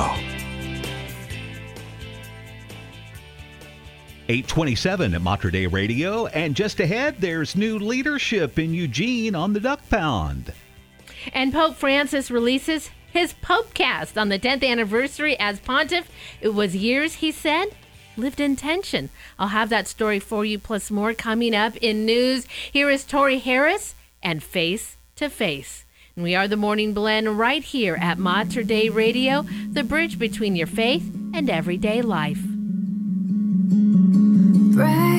827 at Mater Dei Radio. And just ahead, there's new leadership in Eugene on the Duck Pond. And Pope Francis releases his Popecast on the 10th anniversary as pontiff. It was years, he said, lived in tension. I'll have that story for you, plus more coming up in news. Here is Tori Harris and Face to Face. And we are the Morning Blend right here at Mater Dei Radio, the bridge between your faith and everyday life. Breath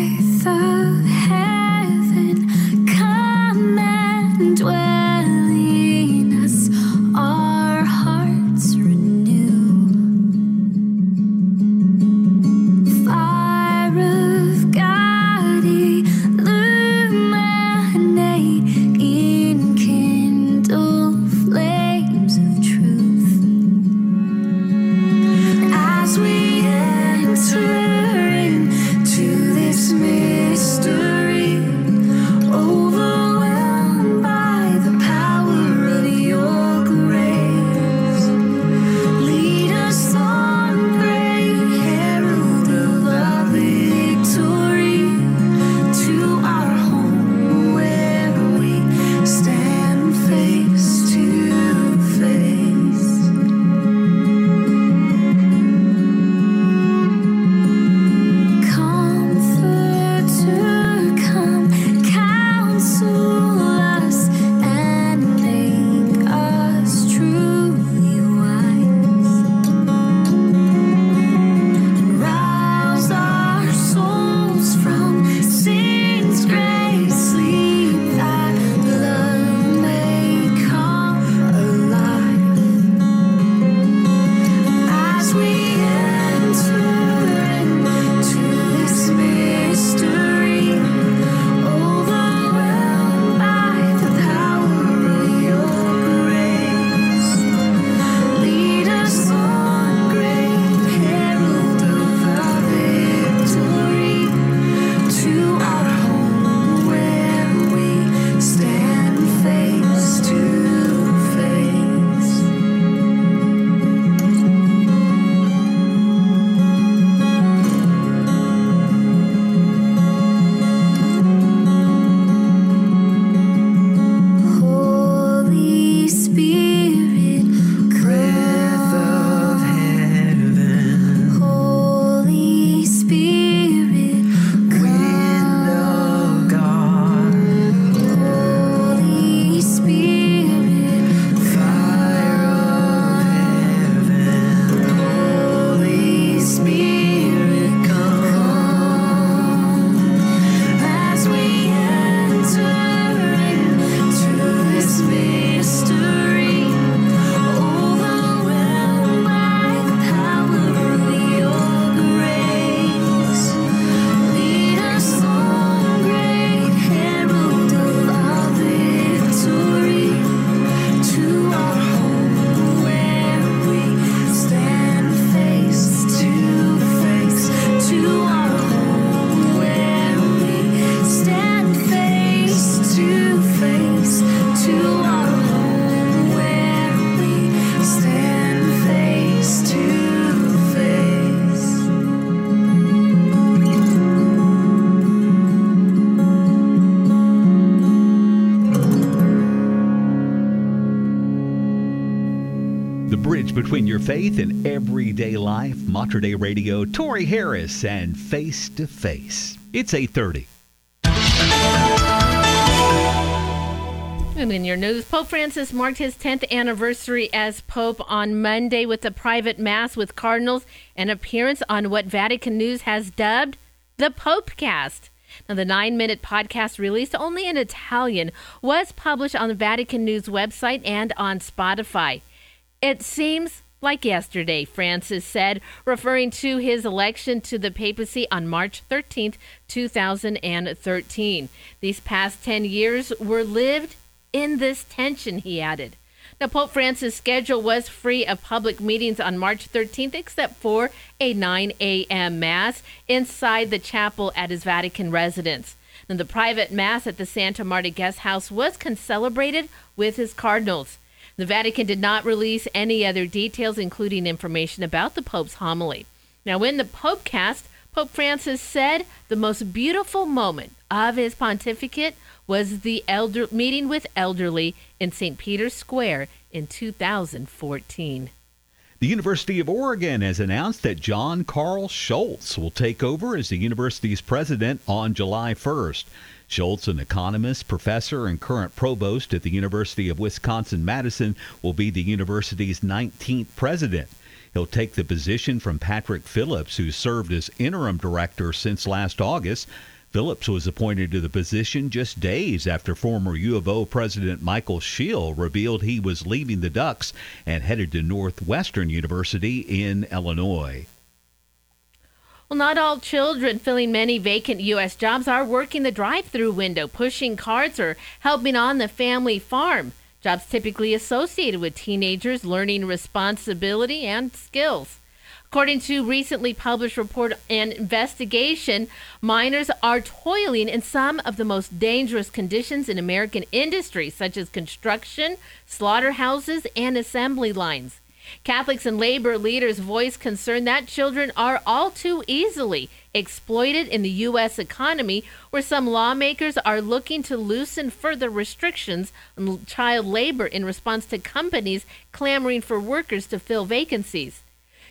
your faith in everyday life. Mater Dei Radio, Tori Harris, and Face to Face. It's 830. And in your news, Pope Francis marked his 10th anniversary as Pope on Monday with a private mass with cardinals and appearance on what Vatican News has dubbed the Popecast. Now, the nine minute podcast, released only in Italian, was published on the Vatican News website and on Spotify. It seems like yesterday, Francis said, referring to his election to the papacy on March 13, 2013. These past 10 years were lived in this tension, he added. Now, Pope Francis' schedule was free of public meetings on March 13th, except for a 9 a.m. Mass inside the chapel at his Vatican residence. And the private Mass at the Santa Marta Guest House was celebrated with his cardinals. The Vatican did not release any other details, including information about the Pope's homily. Now, in the Popecast, Pope Francis said the most beautiful moment of his pontificate was the elder meeting with elderly in St. Peter's Square in 2014. The University of Oregon has announced that John Karl Scholz will take over as the university's president on July 1st. Scholz, an economist, professor, and current provost at the University of Wisconsin Madison, will be the university's 19th president. He'll take the position from Patrick Phillips, who served as interim director since last August. Phillips was appointed to the position just days after former U of O President Michael Schill revealed he was leaving the Ducks and headed to Northwestern University in Illinois. Well, not all children filling many vacant U.S. jobs are working the drive through window, pushing carts, or helping on the family farm. Jobs typically associated with teenagers learning responsibility and skills. According to recently published report and investigation, minors are toiling in some of the most dangerous conditions in American industry, such as construction, slaughterhouses, and assembly lines. Catholics and labor leaders voice concern that children are all too easily exploited in the U.S. economy, where some lawmakers are looking to loosen further restrictions on child labor in response to companies clamoring for workers to fill vacancies.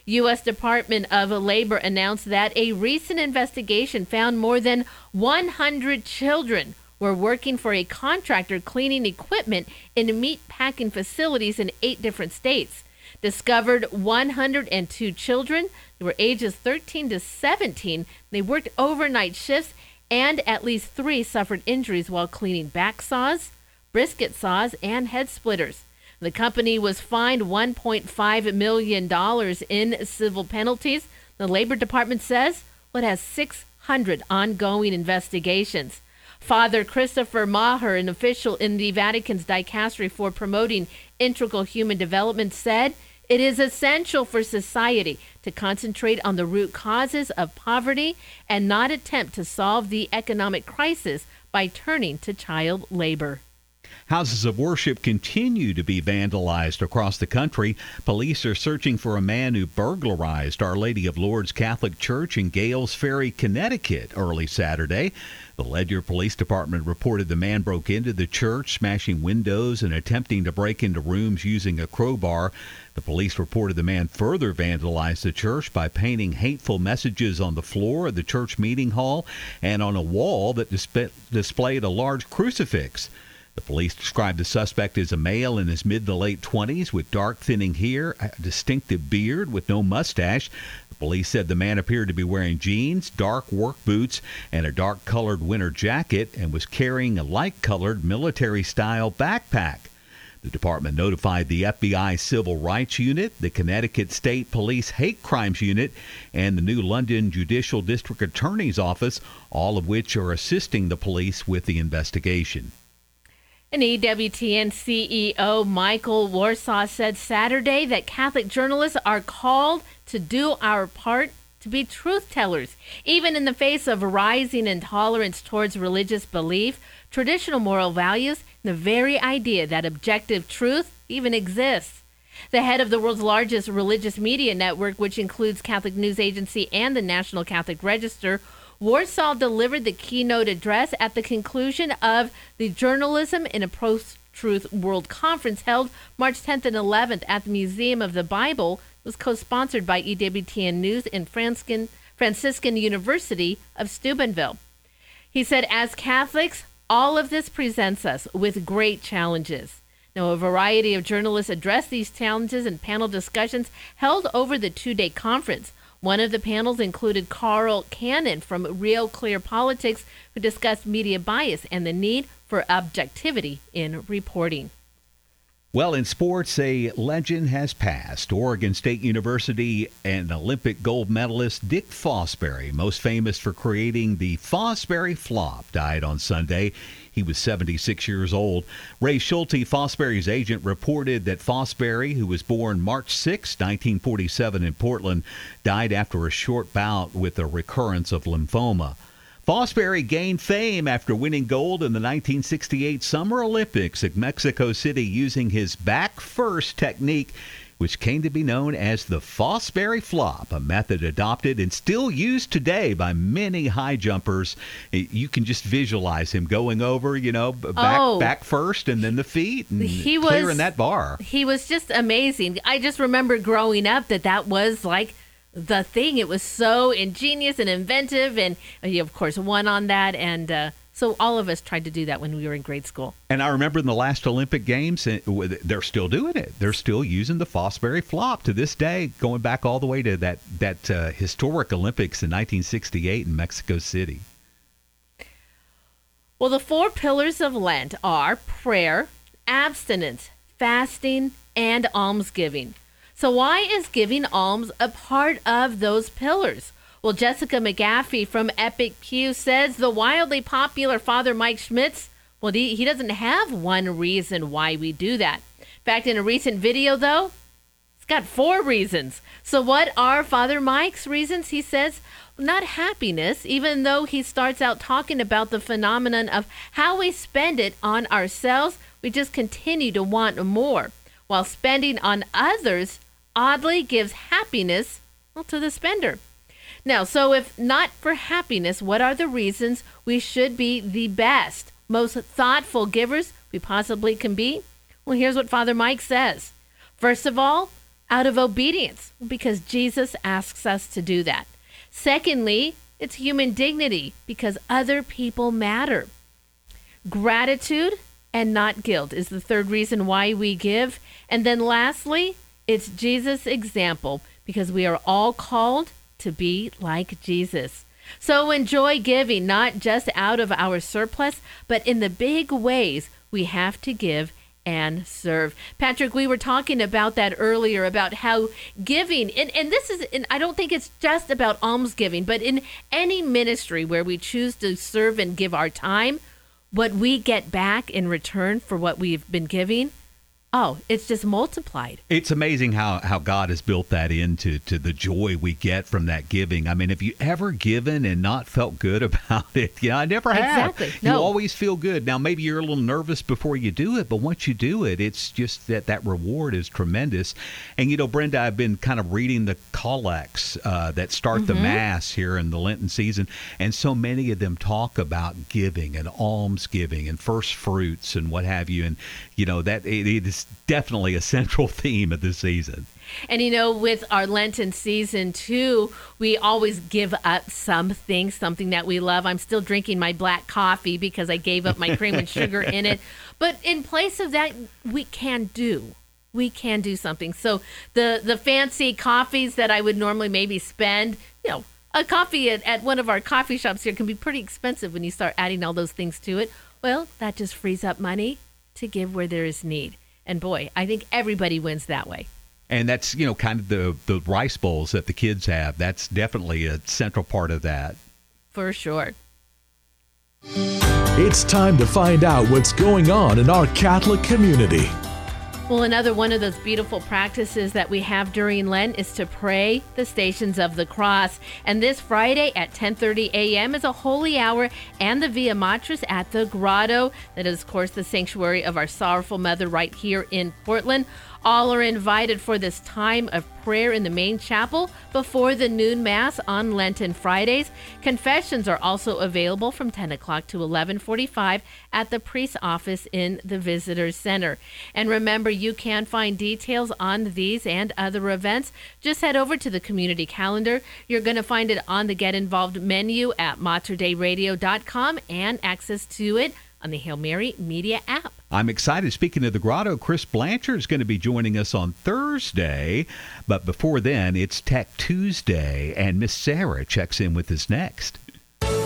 U.S. Department of Labor announced that a recent investigation found more than 100 children were working for a contractor cleaning equipment in meat packing facilities in eight different states. Discovered 102 children. They were ages 13 to 17. They worked overnight shifts, and at least three suffered injuries while cleaning back saws, brisket saws, and head splitters. The company was fined $1.5 million in civil penalties. The Labor Department says well, it has 600 ongoing investigations. Father Christopher Maher, an official in the Vatican's dicastery for promoting integral human development, said it is essential for society to concentrate on the root causes of poverty and not attempt to solve the economic crisis by turning to child labor. Houses of worship continue to be vandalized across the country. Police are searching for a man who burglarized Our Lady of Lourdes Catholic Church in Gales Ferry, Connecticut, early Saturday. The Ledyard Police Department reported the man broke into the church, smashing windows and attempting to break into rooms using a crowbar. The police reported the man further vandalized the church by painting hateful messages on the floor of the church meeting hall and on a wall that disp- displayed a large crucifix. The police described the suspect as a male in his mid to late 20s with dark thinning hair, a distinctive beard with no mustache. The police said the man appeared to be wearing jeans, dark work boots, and a dark colored winter jacket and was carrying a light colored military style backpack. The department notified the FBI Civil Rights Unit, the Connecticut State Police Hate Crimes Unit, and the new London Judicial District Attorney's Office, all of which are assisting the police with the investigation. An EWTN CEO Michael Warsaw said Saturday that Catholic journalists are called to do our part to be truth tellers, even in the face of rising intolerance towards religious belief, traditional moral values, and the very idea that objective truth even exists. The head of the world's largest religious media network, which includes Catholic News Agency and the National Catholic Register, Warsaw delivered the keynote address at the conclusion of the Journalism in a Post Truth World Conference held March 10th and 11th at the Museum of the Bible. It was co-sponsored by EWTN News and Franciscan, Franciscan University of Steubenville. He said, as Catholics, all of this presents us with great challenges. Now, a variety of journalists addressed these challenges in panel discussions held over the two day conference. One of the panels included Carl Cannon from Real Clear Politics, who discussed media bias and the need for objectivity in reporting. Well, in sports, a legend has passed. Oregon State University and Olympic gold medalist Dick Fosbury, most famous for creating the Fosbury flop, died on Sunday. He was 76 years old. Ray Schulte, Fosbury's agent, reported that Fosbury, who was born March 6, 1947 in Portland, died after a short bout with a recurrence of lymphoma. Fosbury gained fame after winning gold in the 1968 Summer Olympics at Mexico City using his back first technique, which came to be known as the Fosbury flop, a method adopted and still used today by many high jumpers. You can just visualize him going over, you know, back Oh. back first and then the feet and He was- clearing that bar. He was just amazing. I just remember growing up that that was like the thing. It was so ingenious and inventive, and he, of course, won on that. And uh, so all of us tried to do that when we were in grade school. And I remember in the last Olympic Games, they're still doing it. They're still using the Fosbury flop to this day, going back all the way to that that uh, historic Olympics in 1968 in Mexico City. Well, the four pillars of Lent are prayer, abstinence, fasting, and almsgiving. So, why is giving alms a part of those pillars? Well, Jessica McGaffey from Epic Pew says the wildly popular Father Mike Schmitz, well, he, doesn't have one reason why we do that. In fact, in a recent video, though, it's got four reasons. So, what are Father Mike's reasons? He says, not happiness, even though he starts out talking about the phenomenon of how we spend it on ourselves. We just continue to want more, while spending on others oddly gives happiness well, to the spender. Now, so if not for happiness, what are the reasons we should be the best, most thoughtful givers we possibly can be? Well, here's what Father Mike says. First of all, out of obedience, because Jesus asks us to do that. Secondly, it's human dignity, because other people matter. Gratitude and not guilt is the third reason why we give. And then lastly, it's Jesus' example, because we are all called to be like Jesus. So enjoy giving, not just out of our surplus, but in the big ways we have to give and serve. Patrick, we were talking about that earlier about how giving, and, and this is, and I don't think it's just about almsgiving, but in any ministry where we choose to serve and give our time, what we get back in return for what we've been giving, oh, it's just multiplied. It's amazing how, how God has built that into to the joy we get from that giving. I mean, have you ever given and not felt good about it? Yeah, I never have. Exactly. You always feel good. Now, maybe you're a little nervous before you do it, but once you do it, it's just that that reward is tremendous. And, you know, Brenda, I've been kind of reading the collects uh, that start the Mhm. Mass here in the Lenten season, and so many of them talk about giving and almsgiving and first fruits and what have you. And, you know, that it, it is definitely a central theme of this season. And you know, with our Lenten season too, we always give up something, something that we love. I'm still drinking my black coffee because I gave up my cream and sugar in it. But in place of that, we can do. We can do something. So the the fancy coffees that I would normally maybe spend, you know, a coffee at, at one of our coffee shops here can be pretty expensive when you start adding all those things to it. Well, that just frees up money to give where there is need. And boy, I think everybody wins that way. And that's, you know, kind of the, the rice bowls that the kids have. That's definitely a central part of that. For sure. It's time to find out what's going on in our Catholic community. Well, another one of those beautiful practices that we have during Lent is to pray the Stations of the Cross. And this Friday at 10:30 a.m. is a holy hour and the Via Matris at the Grotto. That is, of course, the sanctuary of our sorrowful mother right here in Portland. All are invited for this time of prayer in the main chapel before the noon mass on Lenten Fridays. Confessions are also available from 10 o'clock to 11:45 at the priest's office in the Visitors Center. And remember, you can find details on these and other events. Just head over to the community calendar. You're going to find it on the Get Involved menu at materdeiradio.com and access to it on the Hail Mary Media app. I'm excited. Speaking of the grotto, Chris Blanchard is going to be joining us on Thursday. But before then, it's Tech Tuesday, and Miss Sarah checks in with us next.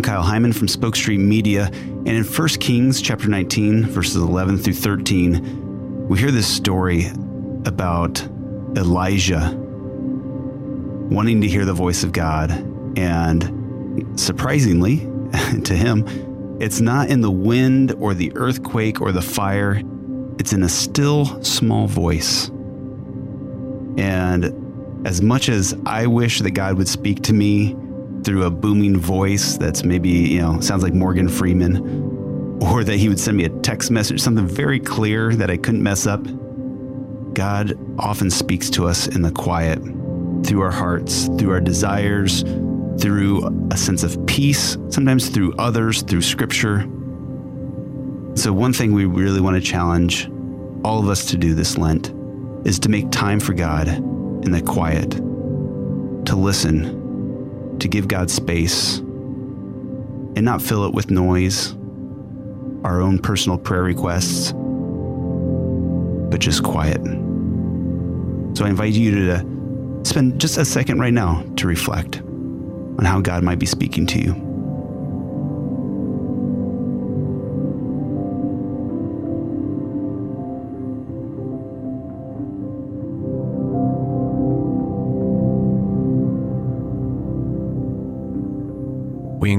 I'm Kyle Hyman from Spoke Street Media, and in 1 Kings chapter 19, verses 11 through 13, we hear this story about Elijah wanting to hear the voice of God, and surprisingly to him, it's not in the wind or the earthquake or the fire, it's in a still small voice. And as much as I wish that God would speak to me through a booming voice that's maybe, you know, sounds like Morgan Freeman, or that he would send me a text message, something very clear that I couldn't mess up. God often speaks to us in the quiet, through our hearts, through our desires, through a sense of peace, sometimes through others, through scripture. So, one thing we really want to challenge all of us to do this Lent is to make time for God in the quiet, to listen to give God space and not fill it with noise, our own personal prayer requests, but just quiet. So I invite you to spend just a second right now to reflect on how God might be speaking to you.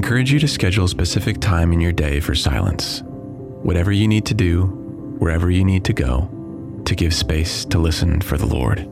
Encourage you to schedule a specific time in your day for silence. Whatever you need to do, wherever you need to go, to give space to listen for the Lord.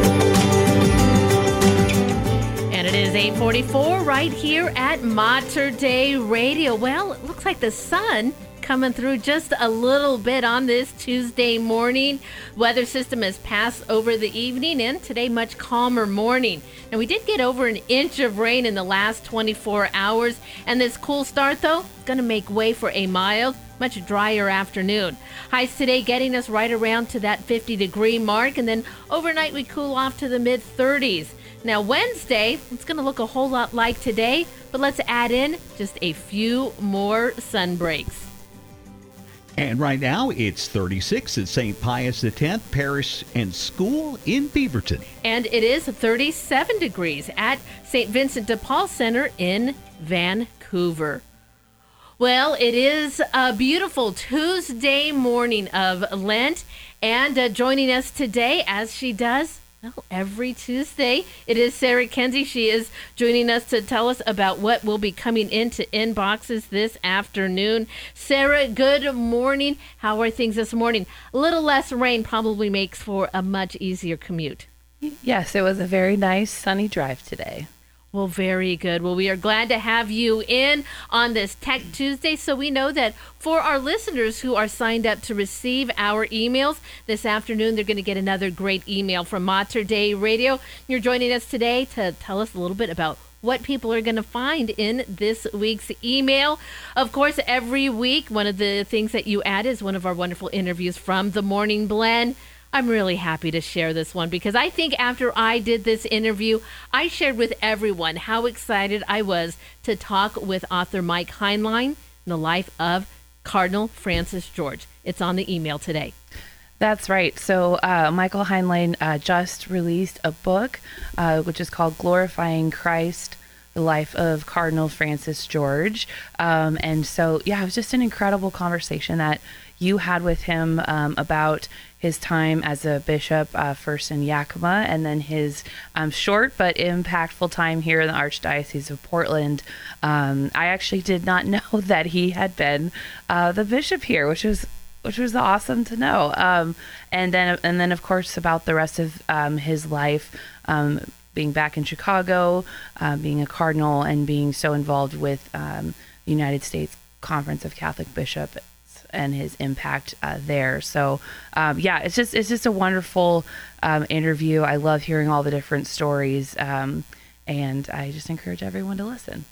is 844 right here at Mater Dei Radio. Well, it looks like the sun coming through just a little bit on this Tuesday morning. Weather system has passed over the evening and today much calmer morning. And we did get over an inch of rain in the last 24 hours. And this cool start though, going to make way for a mild much drier afternoon. Highs today getting us right around to that 50 degree mark, and then overnight we cool off to the mid 30s. Now, Wednesday, it's going to look a whole lot like today, but let's add in just a few more sun breaks. And right now it's 36 at St. Pius X Parish and School in Beaverton. And it is 37 degrees at St. Vincent de Paul Center in Vancouver. Well, it is a beautiful Tuesday morning of Lent, and uh, joining us today, as she does well, every Tuesday, it is Sarah Kenzie. She is joining us to tell us about what will be coming into inboxes this afternoon. Sarah, good morning. How are things this morning? A little less rain probably makes for a much easier commute. Yes, it was a very nice sunny drive today. Well, very good. Well, we are glad to have you in on this Tech Tuesday. So we know that for our listeners who are signed up to receive our emails this afternoon, they're going to get another great email from Mater Dei Radio. You're joining us today to tell us a little bit about what people are going to find in this week's email. Of course, every week, one of the things that you add is one of our wonderful interviews from the Morning Blend. I'm really happy to share this one because I think after I did this interview, I shared with everyone how excited I was to talk with author Mike Heinlein, in The Life of Cardinal Francis George. It's on the email today. That's right. So, uh, Michael Heinlein uh, just released a book, uh, which is called Glorifying Christ the life of Cardinal Francis George. Um, and so, yeah, it was just an incredible conversation that you had with him um, about his time as a bishop, uh, first in Yakima, and then his um, short but impactful time here in the Archdiocese of Portland. Um, I actually did not know that he had been uh, the bishop here, which was which was awesome to know. Um, and then and then of course about the rest of um, his life. Um, being back in Chicago, uh, being a cardinal, and being so involved with um, the United States Conference of Catholic Bishops and his impact uh, there. So um, yeah, it's just it's just a wonderful um, interview. I love hearing all the different stories, um, and I just encourage everyone to listen.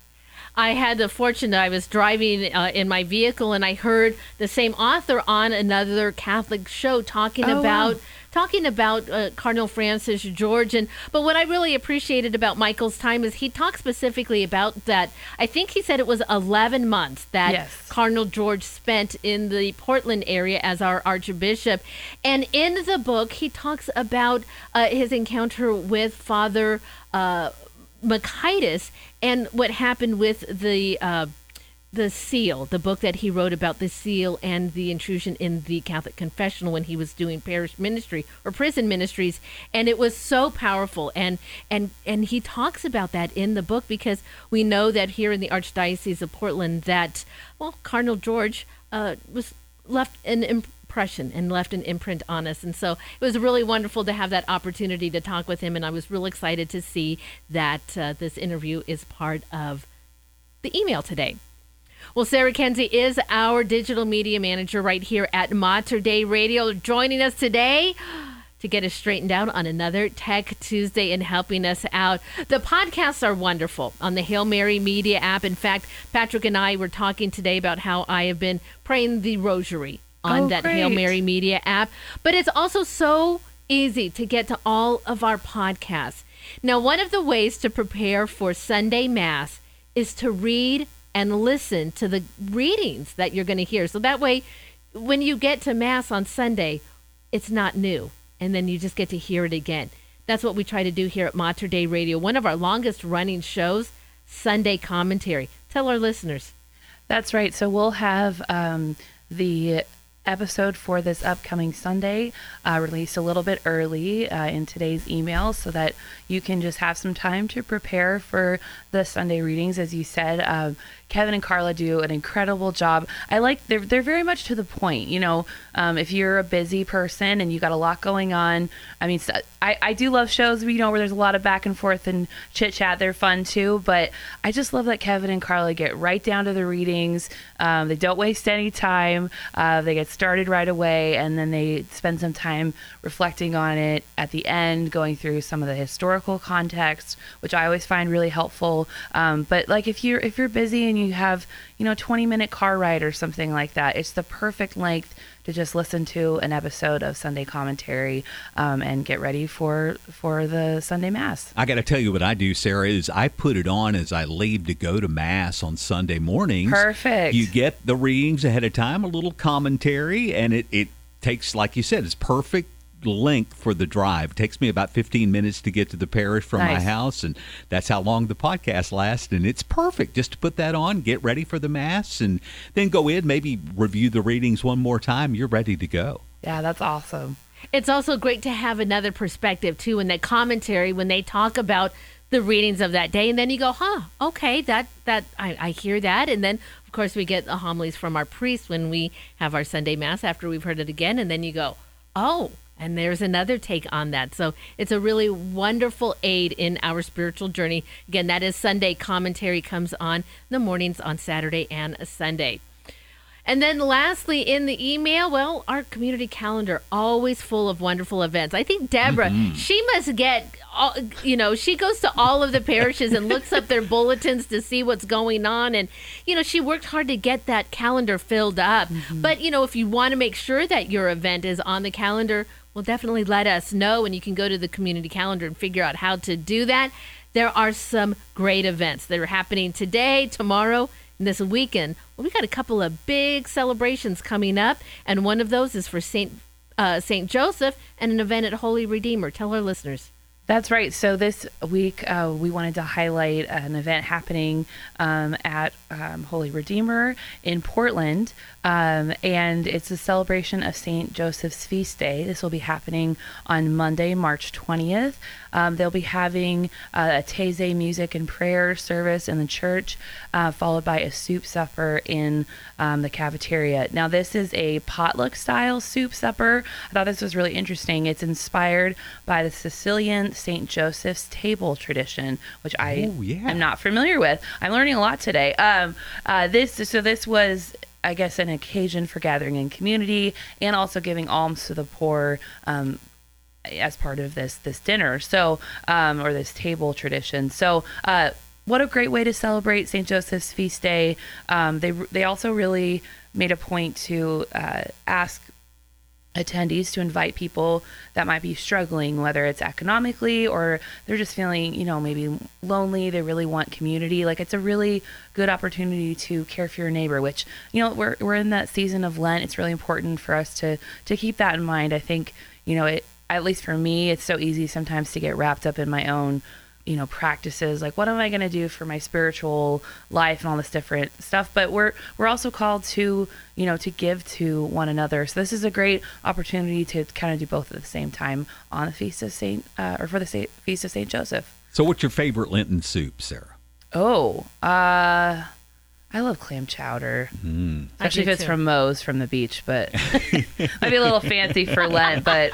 I had the fortune that I was driving uh, in my vehicle and I heard the same author on another Catholic show talking Oh, about wow. talking about uh, Cardinal Francis George. And but what I really appreciated about Michael's time is he talked specifically about that. I think he said it was 11 months that Yes. Cardinal George spent in the Portland area as our Archbishop. And in the book, he talks about uh, his encounter with Father uh, Mockaitis and what happened with the. Uh, the seal, the book that he wrote about the seal and the intrusion in the Catholic confessional when he was doing parish ministry or prison ministries, and it was so powerful. And and and he talks about that in the book because we know that here in the Archdiocese of Portland, that well, Cardinal George uh, was left an impression and left an imprint on us. And so it was really wonderful to have that opportunity to talk with him, and I was real excited to see that uh, this interview is part of the email today. Well, Sarah Kenzie is our digital media manager right here at Mater Dei Radio, joining us today to get us straightened out on another Tech Tuesday and helping us out. The podcasts are wonderful on the Hail Mary Media app. In fact, Patrick and I were talking today about how I have been praying the rosary on Oh, that Hail. Mary Media app. But it's also so easy to get to all of our podcasts. Now, one of the ways to prepare for Sunday Mass is to read and listen to the readings that you're going to hear. So that way, when you get to Mass on Sunday, it's not new. And then you just get to hear it again. That's what we try to do here at Mater Dei Radio. One of our longest running shows, Sunday Commentary. Tell our listeners. That's right. So we'll have um, the episode for this upcoming Sunday uh, released a little bit early uh, in today's email so that you can just have some time to prepare for the Sunday readings. As you said, um, Kevin and Carla do an incredible job. I like they're they're very much to the point. You know, um, if you're a busy person and you got a lot going on, I mean, I I do love shows you know where there's a lot of back and forth and chit chat. They're fun too, but I just love that Kevin and Carla get right down to the readings. Um, they don't waste any time. Uh, they get started right away, and then they spend some time reflecting on it at the end, going through some of the historical context, which I always find really helpful. Um, but like if you're if you're busy and you have you know a 20 minute car ride or something like that, it's the perfect length to just listen to an episode of Sunday commentary um, and get ready for for the Sunday Mass. I got to tell you what I do, Sarah, is I put it on as I leave to go to Mass on Sunday mornings. Perfect. You get the readings ahead of time, a little commentary, and it, it takes, like you said, it's perfect length for the drive. It takes me about 15 minutes to get to the parish from my house, and that's how long the podcast lasts. And it's perfect just to put that on, get ready for the Mass, and then go in, maybe review the readings one more time. You're ready to go. Yeah, that's awesome. It's also great to have another perspective too in that commentary when they talk about the readings of that day, and then you go, "Huh, okay, that that I, I hear that." And then, of course, we get the homilies from our priest when we have our Sunday mass after we've heard it again, and then you go, "Oh." And there's another take on that. So it's a really wonderful aid in our spiritual journey. Again, that is Sunday commentary comes on the mornings on Saturday and Sunday. And then lastly, in the email, well, our community calendar always full of wonderful events. I think Deborah, Mhm. she must get, all, you know, she goes to all of the parishes and looks up their bulletins to see what's going on. And, you know, she worked hard to get that calendar filled up. But, you know, if you want to make sure that your event is on the calendar, well, definitely let us know. And you can go to the community calendar and figure out how to do that. There are some great events that are happening today, tomorrow, and this weekend. Well, we got a couple of big celebrations coming up, and one of those is for Saint uh, Saint Joseph and an event at Holy Redeemer. Tell our listeners. That's right. So this week uh, we wanted to highlight an event happening um, at um, Holy Redeemer in Portland, um, and it's a celebration of Saint Joseph's feast day. This will be happening on Monday, March twentieth. Um, they'll be having uh, a Taizé music and prayer service in the church, uh, followed by a soup supper in um, the cafeteria. Now, this is a potluck style soup supper. I thought this was really interesting. It's inspired by the Sicilian St. Joseph's table tradition, which I Oh, yeah. am not familiar with. I'm learning a lot today. Um, uh, this so this was. I guess an occasion for gathering in community and also giving alms to the poor um, as part of this this dinner. So um, or this table tradition. So uh, what a great way to celebrate St. Joseph's feast day. Um, they they also really made a point to uh, ask attendees to invite people that might be struggling whether it's economically or they're just feeling you know maybe lonely. They really want community. Like it's a really good opportunity to care for your neighbor which you know we're, we're in that season of lent. It's really important for us to to keep that in mind. I think you know it at least for me it's so easy sometimes to get wrapped up in my own you know practices like what am i going to do for my spiritual life and all this different stuff but we're we're also called to you know to give to one another so this is a great opportunity to kind of do both at the same time on the feast of saint uh, or for the saint, feast of saint joseph So, what's your favorite Lenten soup, Sarah? oh uh I love clam chowder, Mm. especially if it's too. from Moe's from the beach. But might be a little fancy for Lent. But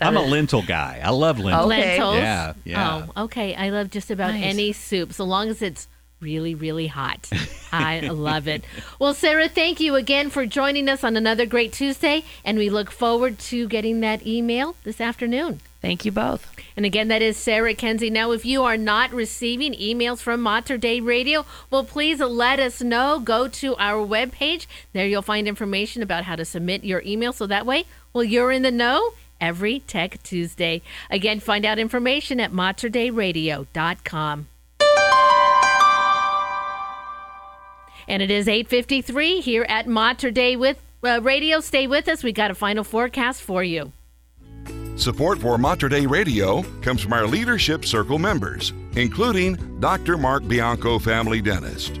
I'm a lentil guy. I love lentils. Oh, lentils. Yeah, yeah. Oh, okay. I love just about Nice. any soup, so long as it's really, really hot. I love it. Well, Sarah, thank you again for joining us on another great Tuesday, and we look forward to getting that email this afternoon. thank you both. And again, that is Sarah Kenzie. Now, if you are not receiving emails from Mater Dei Radio, well, please let us know. Go to our webpage. There you'll find information about how to submit your email. So that way, well, you're in the know every Tech Tuesday. Again, find out information at materdeiradio.com. And it is 8.53 here at Mater Dei with uh, Radio. Stay with us. We got a final forecast for you. Support for Mater Dei Radio comes from our Leadership Circle members, including Dr. Mark Bianco, family dentist.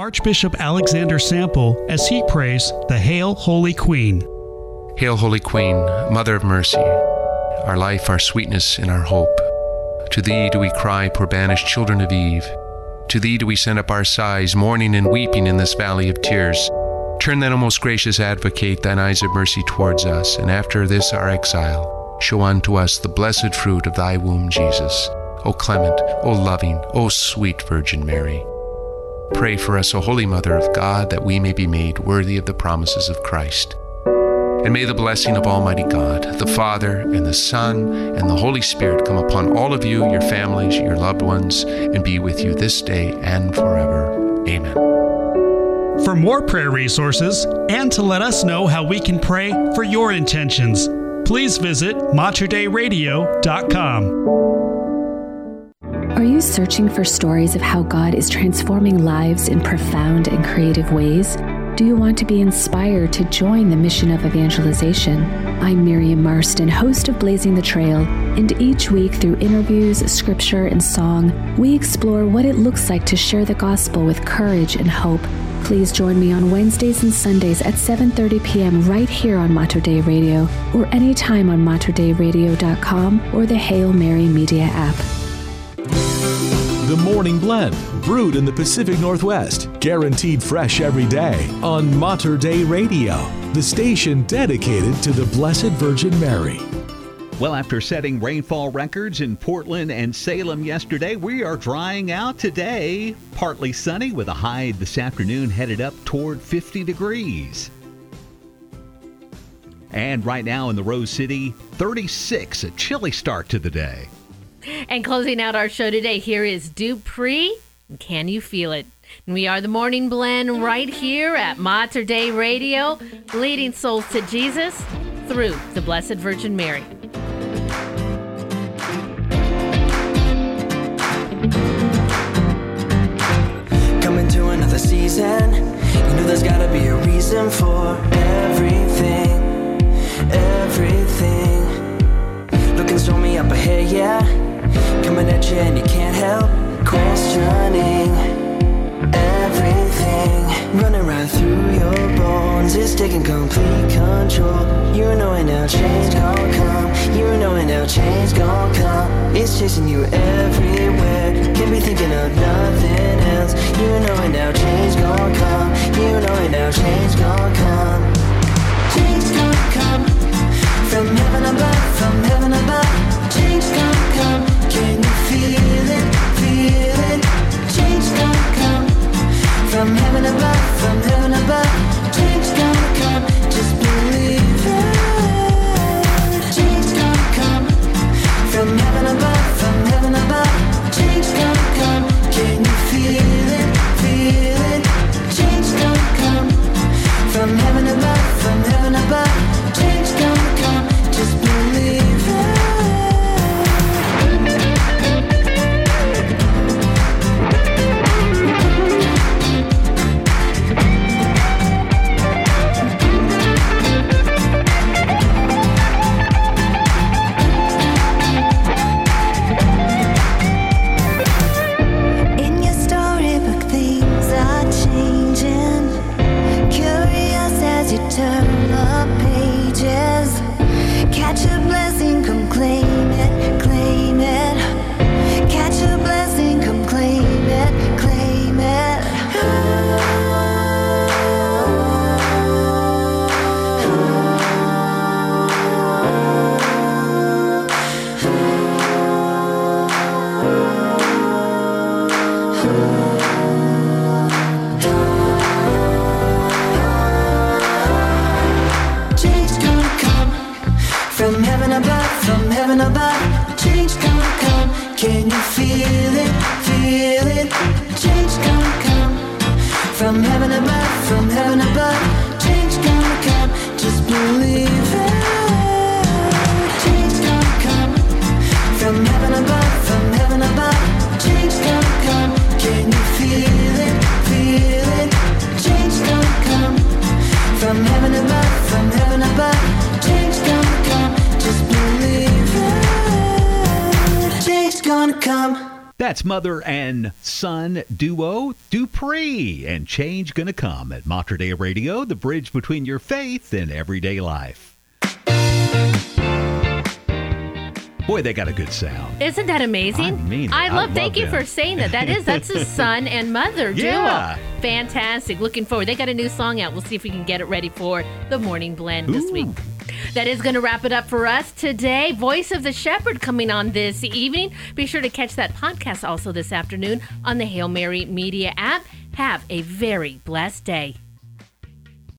Archbishop Alexander Sample as he prays the Hail Holy Queen. Hail, Holy Queen, Mother of Mercy, our life, our sweetness, and our hope. To thee do we cry, poor banished children of Eve. To thee do we send up our sighs, mourning and weeping in this valley of tears. Turn then, O most gracious advocate, thine eyes of mercy towards us, and after this our exile, show unto us the blessed fruit of thy womb, Jesus. O clement, O loving, O sweet Virgin Mary. Pray for us, O Holy Mother of God, that we may be made worthy of the promises of Christ. And may the blessing of Almighty God, the Father, and the Son, and the Holy Spirit come upon all of you, your families, your loved ones, and be with you this day and forever. Amen. For more prayer resources and to let us know how we can pray for your intentions, please visit materdeiradio.com. Are you searching for stories of how God is transforming lives in profound and creative ways? Do you want to be inspired to join the mission of evangelization? I'm Miriam Marston, host of Blazing the Trail, and each week through interviews, scripture, and song, we explore what it looks like to share the gospel with courage and hope. Please join me on Wednesdays and Sundays at 7:30 p.m. right here on Mater Dei Radio or anytime on materdeiradio.com or the Hail Mary Media app. The Morning Blend, brewed in the Pacific Northwest, guaranteed fresh every day on Mater Dei Radio, the station dedicated to the Blessed Virgin Mary. Well, after setting rainfall records in Portland and Salem yesterday, we are drying out today. Partly sunny with a high this afternoon headed up toward 50 degrees. And right now in the Rose City, 36, a chilly start to the day. And closing out our show today, here is Dupree. Can you feel it? We are the Morning Blend right here at Mater Dei Radio, leading souls to Jesus through the Blessed Virgin Mary. Coming to another season, you know there's gotta be a reason for everything, everything. Looking stormy up ahead, yeah. Coming at you and you can't help questioning everything. Running right through your bones, it's taking complete control. You know it now, change gon' come. You know it now, change gon' come. It's chasing you everywhere. Can't be thinking of nothing else. You know it now, change gon' come. You know it now, change gon' come. Change gon' come. From heaven above, from heaven above. Change gon' come. Can you feel it? Feel it? Change gon' come. From heaven above, from heaven above. From heaven above change come. That's mother and son duo Dupree and change gonna come at Mater Dei Radio, the bridge between your faith and everyday life. Boy, they got a good sound. Isn't that amazing? I mean. I love. love thank you for saying that. That is that's a son and mother duo. Yeah. Fantastic. Looking forward. They got a new song out. We'll see if we can get it ready for the morning blend this week. That is going to wrap it up for us today. Voice of the Shepherd coming on this evening. Be sure to catch that podcast also this afternoon on the Hail Mary Media app. Have a very blessed day.